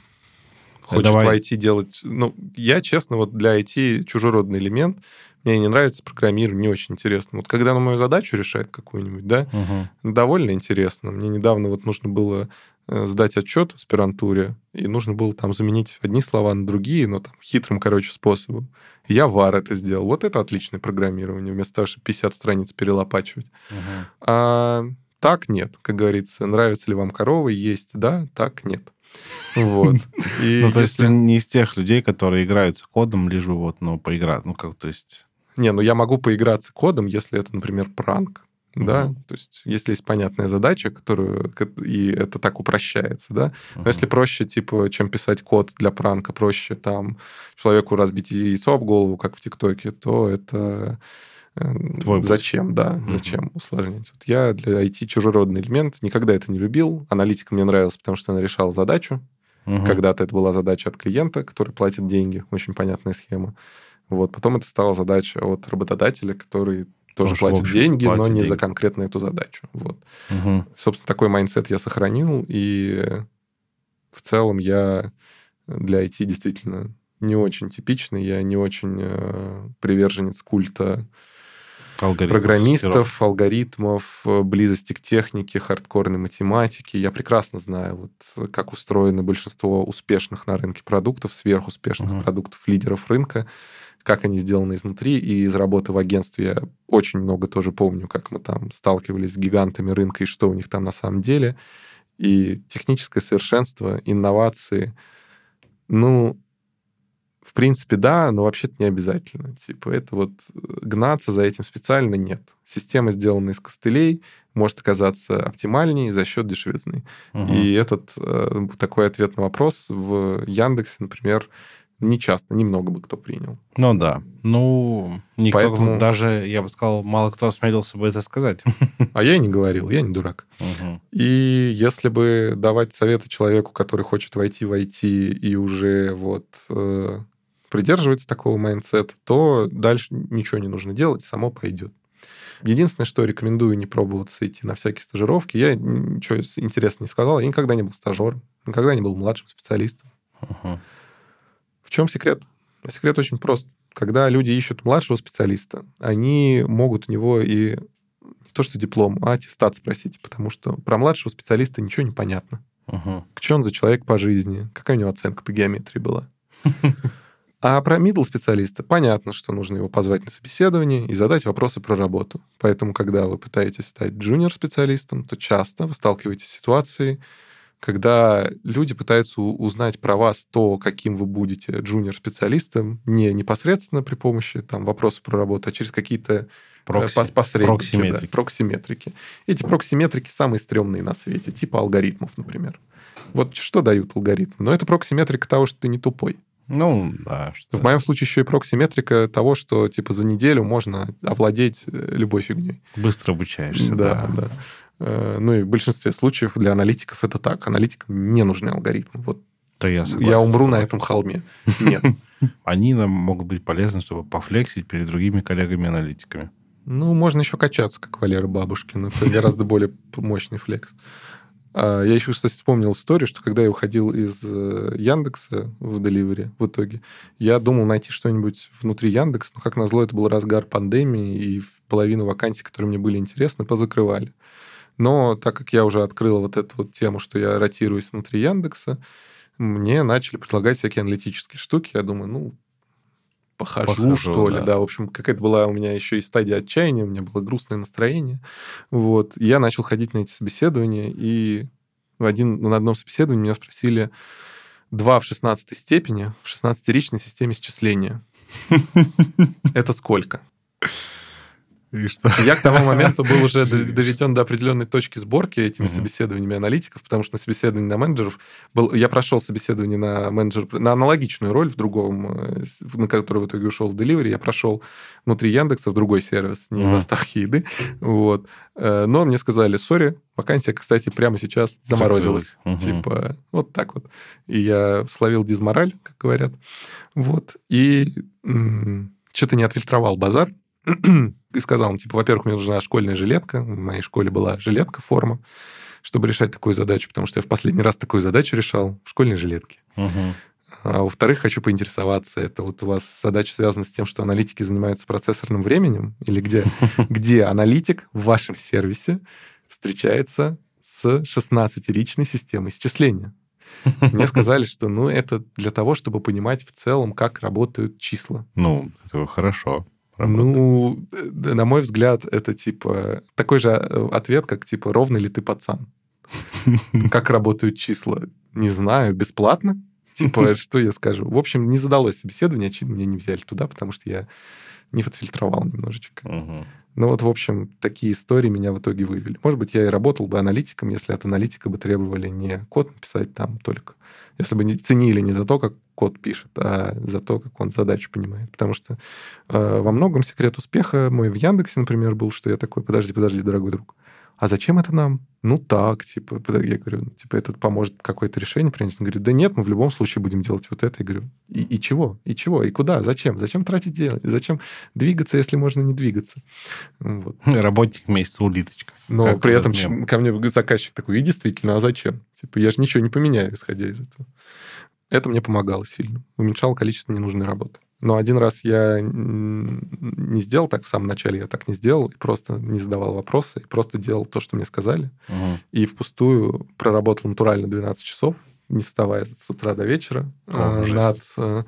хочет давай. в IT делать... Ну, я, честно, вот для IT чужеродный элемент. Мне не нравится программирование, не очень интересно. Вот когда она мою задачу решает какую-нибудь, да, Мгм. довольно интересно. Мне недавно вот нужно было э, сдать отчет в аспирантуре, и нужно было там заменить одни слова на другие, но там хитрым, короче, способом. Я вар это сделал. Вот это отличное программирование, вместо того, чтобы 50 страниц перелопачивать. Мгм. А так нет, как говорится. Нравится ли вам коровы? Есть, да, так нет. Вот. И ну, то есть ты не из тех людей, которые играются кодом, лишь бы вот, ну, поиграть. Ну, как, то есть... Не, ну я могу поиграться кодом, если это, например, пранк. Uh-huh. Да, то есть если есть понятная задача, которую и это так упрощается, да. Uh-huh. Но если проще, типа, чем писать код для пранка, проще там человеку разбить яйцо об голову, как в ТикТоке, то это Твой зачем, да, угу. зачем усложнять. Вот я для IT чужеродный элемент, никогда это не любил. Аналитика мне нравилась, потому что она решала задачу. Угу. Когда-то это была задача от клиента, который платит деньги, очень понятная схема. Вот, потом это стала задача от работодателя, который тоже Может, платит деньги, платит но не деньги. за конкретно эту задачу. Вот. Угу. Собственно, такой mindset я сохранил, и в целом я для IT действительно не очень типичный, я не очень э, приверженец культа алгоритмов, программистов, алгоритмов, э, близости к технике, хардкорной математике. Я прекрасно знаю, вот, как устроено большинство успешных на рынке продуктов, сверхуспешных uh-huh. продуктов лидеров рынка, как они сделаны изнутри. И из работы в агентстве я очень много тоже помню, как мы там сталкивались с гигантами рынка и что у них там на самом деле. И техническое совершенство, инновации. Ну, в принципе, да, но вообще-то не обязательно. Типа, это вот э, гнаться за этим специально нет. Система, сделанная из костылей, может оказаться оптимальнее за счет дешевизны. Угу. И этот э, такой ответ на вопрос в Яндексе, например, не часто, немного бы кто принял. Ну да. Ну, никто Поэтому... даже, я бы сказал, мало кто осмелился бы это сказать. А я и не говорил, я не дурак. Угу. И если бы давать советы человеку, который хочет войти в IT и уже вот э, придерживается такого майндсета, то дальше ничего не нужно делать, само пойдет. Единственное, что рекомендую не пробоваться идти на всякие стажировки, я ничего интересного не сказал, я никогда не был стажером, никогда не был младшим специалистом. Uh-huh. В чем секрет? Секрет очень прост. Когда люди ищут младшего специалиста, они могут у него и не то что диплом, а аттестат спросить, потому что про младшего специалиста ничего не понятно. Uh-huh. Что он за человек по жизни, какая у него оценка по геометрии была. А про middle специалиста понятно, что нужно его позвать на собеседование и задать вопросы про работу. Поэтому, когда вы пытаетесь стать джуниор специалистом, то часто вы сталкиваетесь с ситуацией, когда люди пытаются узнать про вас то, каким вы будете джуниор специалистом, не непосредственно при помощи там вопросов про работу, а через какие-то э, Прокси, посредники. Проксиметрики. Да, проксиметрики. Эти проксиметрики самые стрёмные на свете, типа алгоритмов, например. Вот что дают алгоритмы? Но это проксиметрика того, что ты не тупой. Ну, да. Что... В моем случае еще и проксиметрика того, что типа за неделю можно овладеть э, любой фигней. Быстро обучаешься, да. Да, да. Э, ну и в большинстве случаев для аналитиков это так. Аналитикам не нужны алгоритмы. Вот то я, согласен я умру на этом холме. Нет. Они нам могут быть полезны, чтобы пофлексить перед другими коллегами-аналитиками. Ну, можно еще качаться, как Валера Бабушкин. Это гораздо более мощный флекс. А, я еще, кстати, вспомнил историю, что когда я уходил из э, Яндекса в Delivery в итоге, я думал найти что-нибудь внутри Яндекса, но, как назло, это был разгар пандемии, и половину вакансий, которые мне были интересны, позакрывали. Но так как я уже открыл вот эту вот тему, что я ротируюсь внутри Яндекса, мне начали предлагать всякие аналитические штуки. Я думаю, ну, похожу, похожу что ли, да. да. В общем, какая-то была у меня еще и стадия отчаяния, у меня было грустное настроение. Вот. я начал ходить на эти собеседования, и в один, на одном собеседовании меня спросили, два в 16 степени в 16-ричной системе счисления. Это сколько? И что? Я к тому моменту был уже доведен до определенной точки сборки этими угу. собеседованиями аналитиков, потому что на собеседовании на менеджеров был, я прошел собеседование на менеджер, на аналогичную роль в другом, э, на который в итоге ушел в Delivery, я прошел внутри Яндекса в другой сервис, не угу. доставки еды, вот. Э, но мне сказали, сори, вакансия, кстати, прямо сейчас заморозилась. Угу. Типа, вот так вот. И я словил дизмораль, как говорят. Вот. И что-то не отфильтровал базар, и сказал он, типа, во-первых, мне нужна школьная жилетка, в моей школе была жилетка, форма, чтобы решать такую задачу, потому что я в последний раз такую задачу решал в школьной жилетке. Угу. А во-вторых, хочу поинтересоваться, это вот у вас задача связана с тем, что аналитики занимаются процессорным временем, или где, где аналитик в вашем сервисе встречается с 16-ричной системой счисления? Мне сказали, что ну, это для того, чтобы понимать в целом, как работают числа. Ну, это хорошо. Ну, на мой взгляд, это типа такой же э, ответ, как типа ровный ли ты пацан. Как работают числа. Не знаю, бесплатно? Типа, что я скажу? В общем, не задалось собеседование, очевидно, меня не взяли туда, потому что я не отфильтровал немножечко. Мгм. Ну вот, в общем, такие истории меня в итоге вывели. Может быть, я и работал бы аналитиком, если от аналитика бы требовали не код написать там только. Если бы не ценили не за то, как код пишет, а за то, как он задачу понимает. Потому что э, во многом секрет успеха мой в Яндексе, например, был, что я такой, подожди, подожди, дорогой друг, а зачем это нам? Ну так, типа, я говорю, ну, типа, это поможет какое-то решение принять. Он говорит, да нет, мы в любом случае будем делать вот это. Я говорю, и, и чего? И чего? И куда? Зачем? Зачем тратить делать? Зачем двигаться, если можно не двигаться? Вот. Работник месяца улиточка. Но Как при этом мем. ко мне заказчик такой, и действительно, а зачем? Типа, я же ничего не поменяю, исходя из этого. Это мне помогало сильно. Уменьшало количество ненужной работы. Но один раз я не сделал так, в самом начале я так не сделал, и просто не задавал вопросы, и просто делал то, что мне сказали. Мгм. И впустую проработал натурально 12 часов, не вставая с утра до вечера. О, жесть. над, э,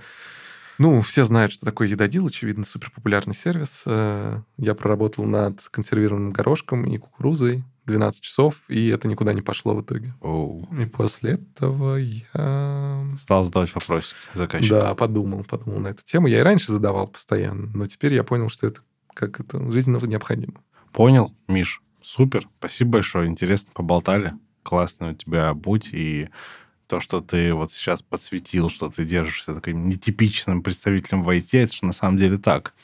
ну, все знают, что такое едодил, очевидно, суперпопулярный сервис. Э, Я проработал над консервированным горошком и кукурузой 12 часов, и это никуда не пошло в итоге. Оу. И после этого я... Стал задавать вопросики заказчику. Да, подумал, подумал на эту тему. Я и раньше задавал постоянно, но теперь я понял, что это как это жизненно необходимо. Понял, Миш? Супер. Спасибо большое. Интересно поболтали. Классный у тебя путь. И то, что ты вот сейчас подсветил, что ты держишься таким нетипичным представителем в IT, это же на самом деле так.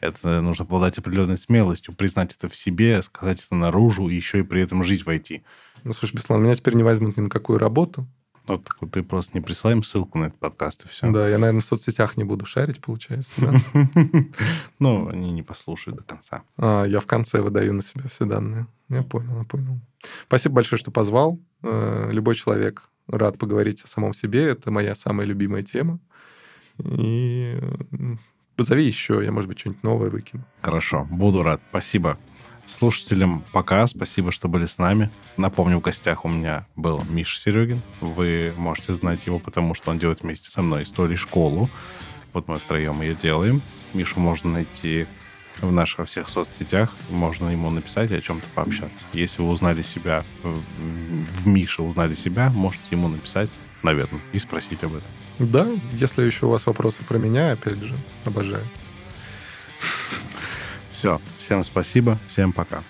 Это нужно обладать определенной смелостью, признать это в себе, сказать это наружу, и еще и при этом жить в IT. Ну, слушай, Беслан, меня теперь не возьмут ни на какую работу. Вот так вот ты просто не присылай им ссылку на этот подкаст, и все. Да, я, наверное, в соцсетях не буду шарить, получается. да? Ну, они не послушают до конца. А, я в конце выдаю на себя все данные. Я понял, я понял. Спасибо большое, что позвал. Э, Любой человек рад поговорить о самом себе. Это моя самая любимая тема. И позови еще, я, может быть, что-нибудь новое выкину. Хорошо, буду рад. Спасибо. Слушателям пока, спасибо, что были с нами. Напомню, в гостях у меня был Миша Серегин. Вы можете знать его, потому что он делает вместе со мной историю школу. Вот мы втроем ее делаем. Мишу можно найти в наших всех соцсетях. Можно ему написать и о чем-то пообщаться. Если вы узнали себя, в, в Мише узнали себя, можете ему написать, наверное, и спросить об этом. Да, если еще у вас вопросы про меня, опять же, обожаю. Все, всем спасибо, всем пока.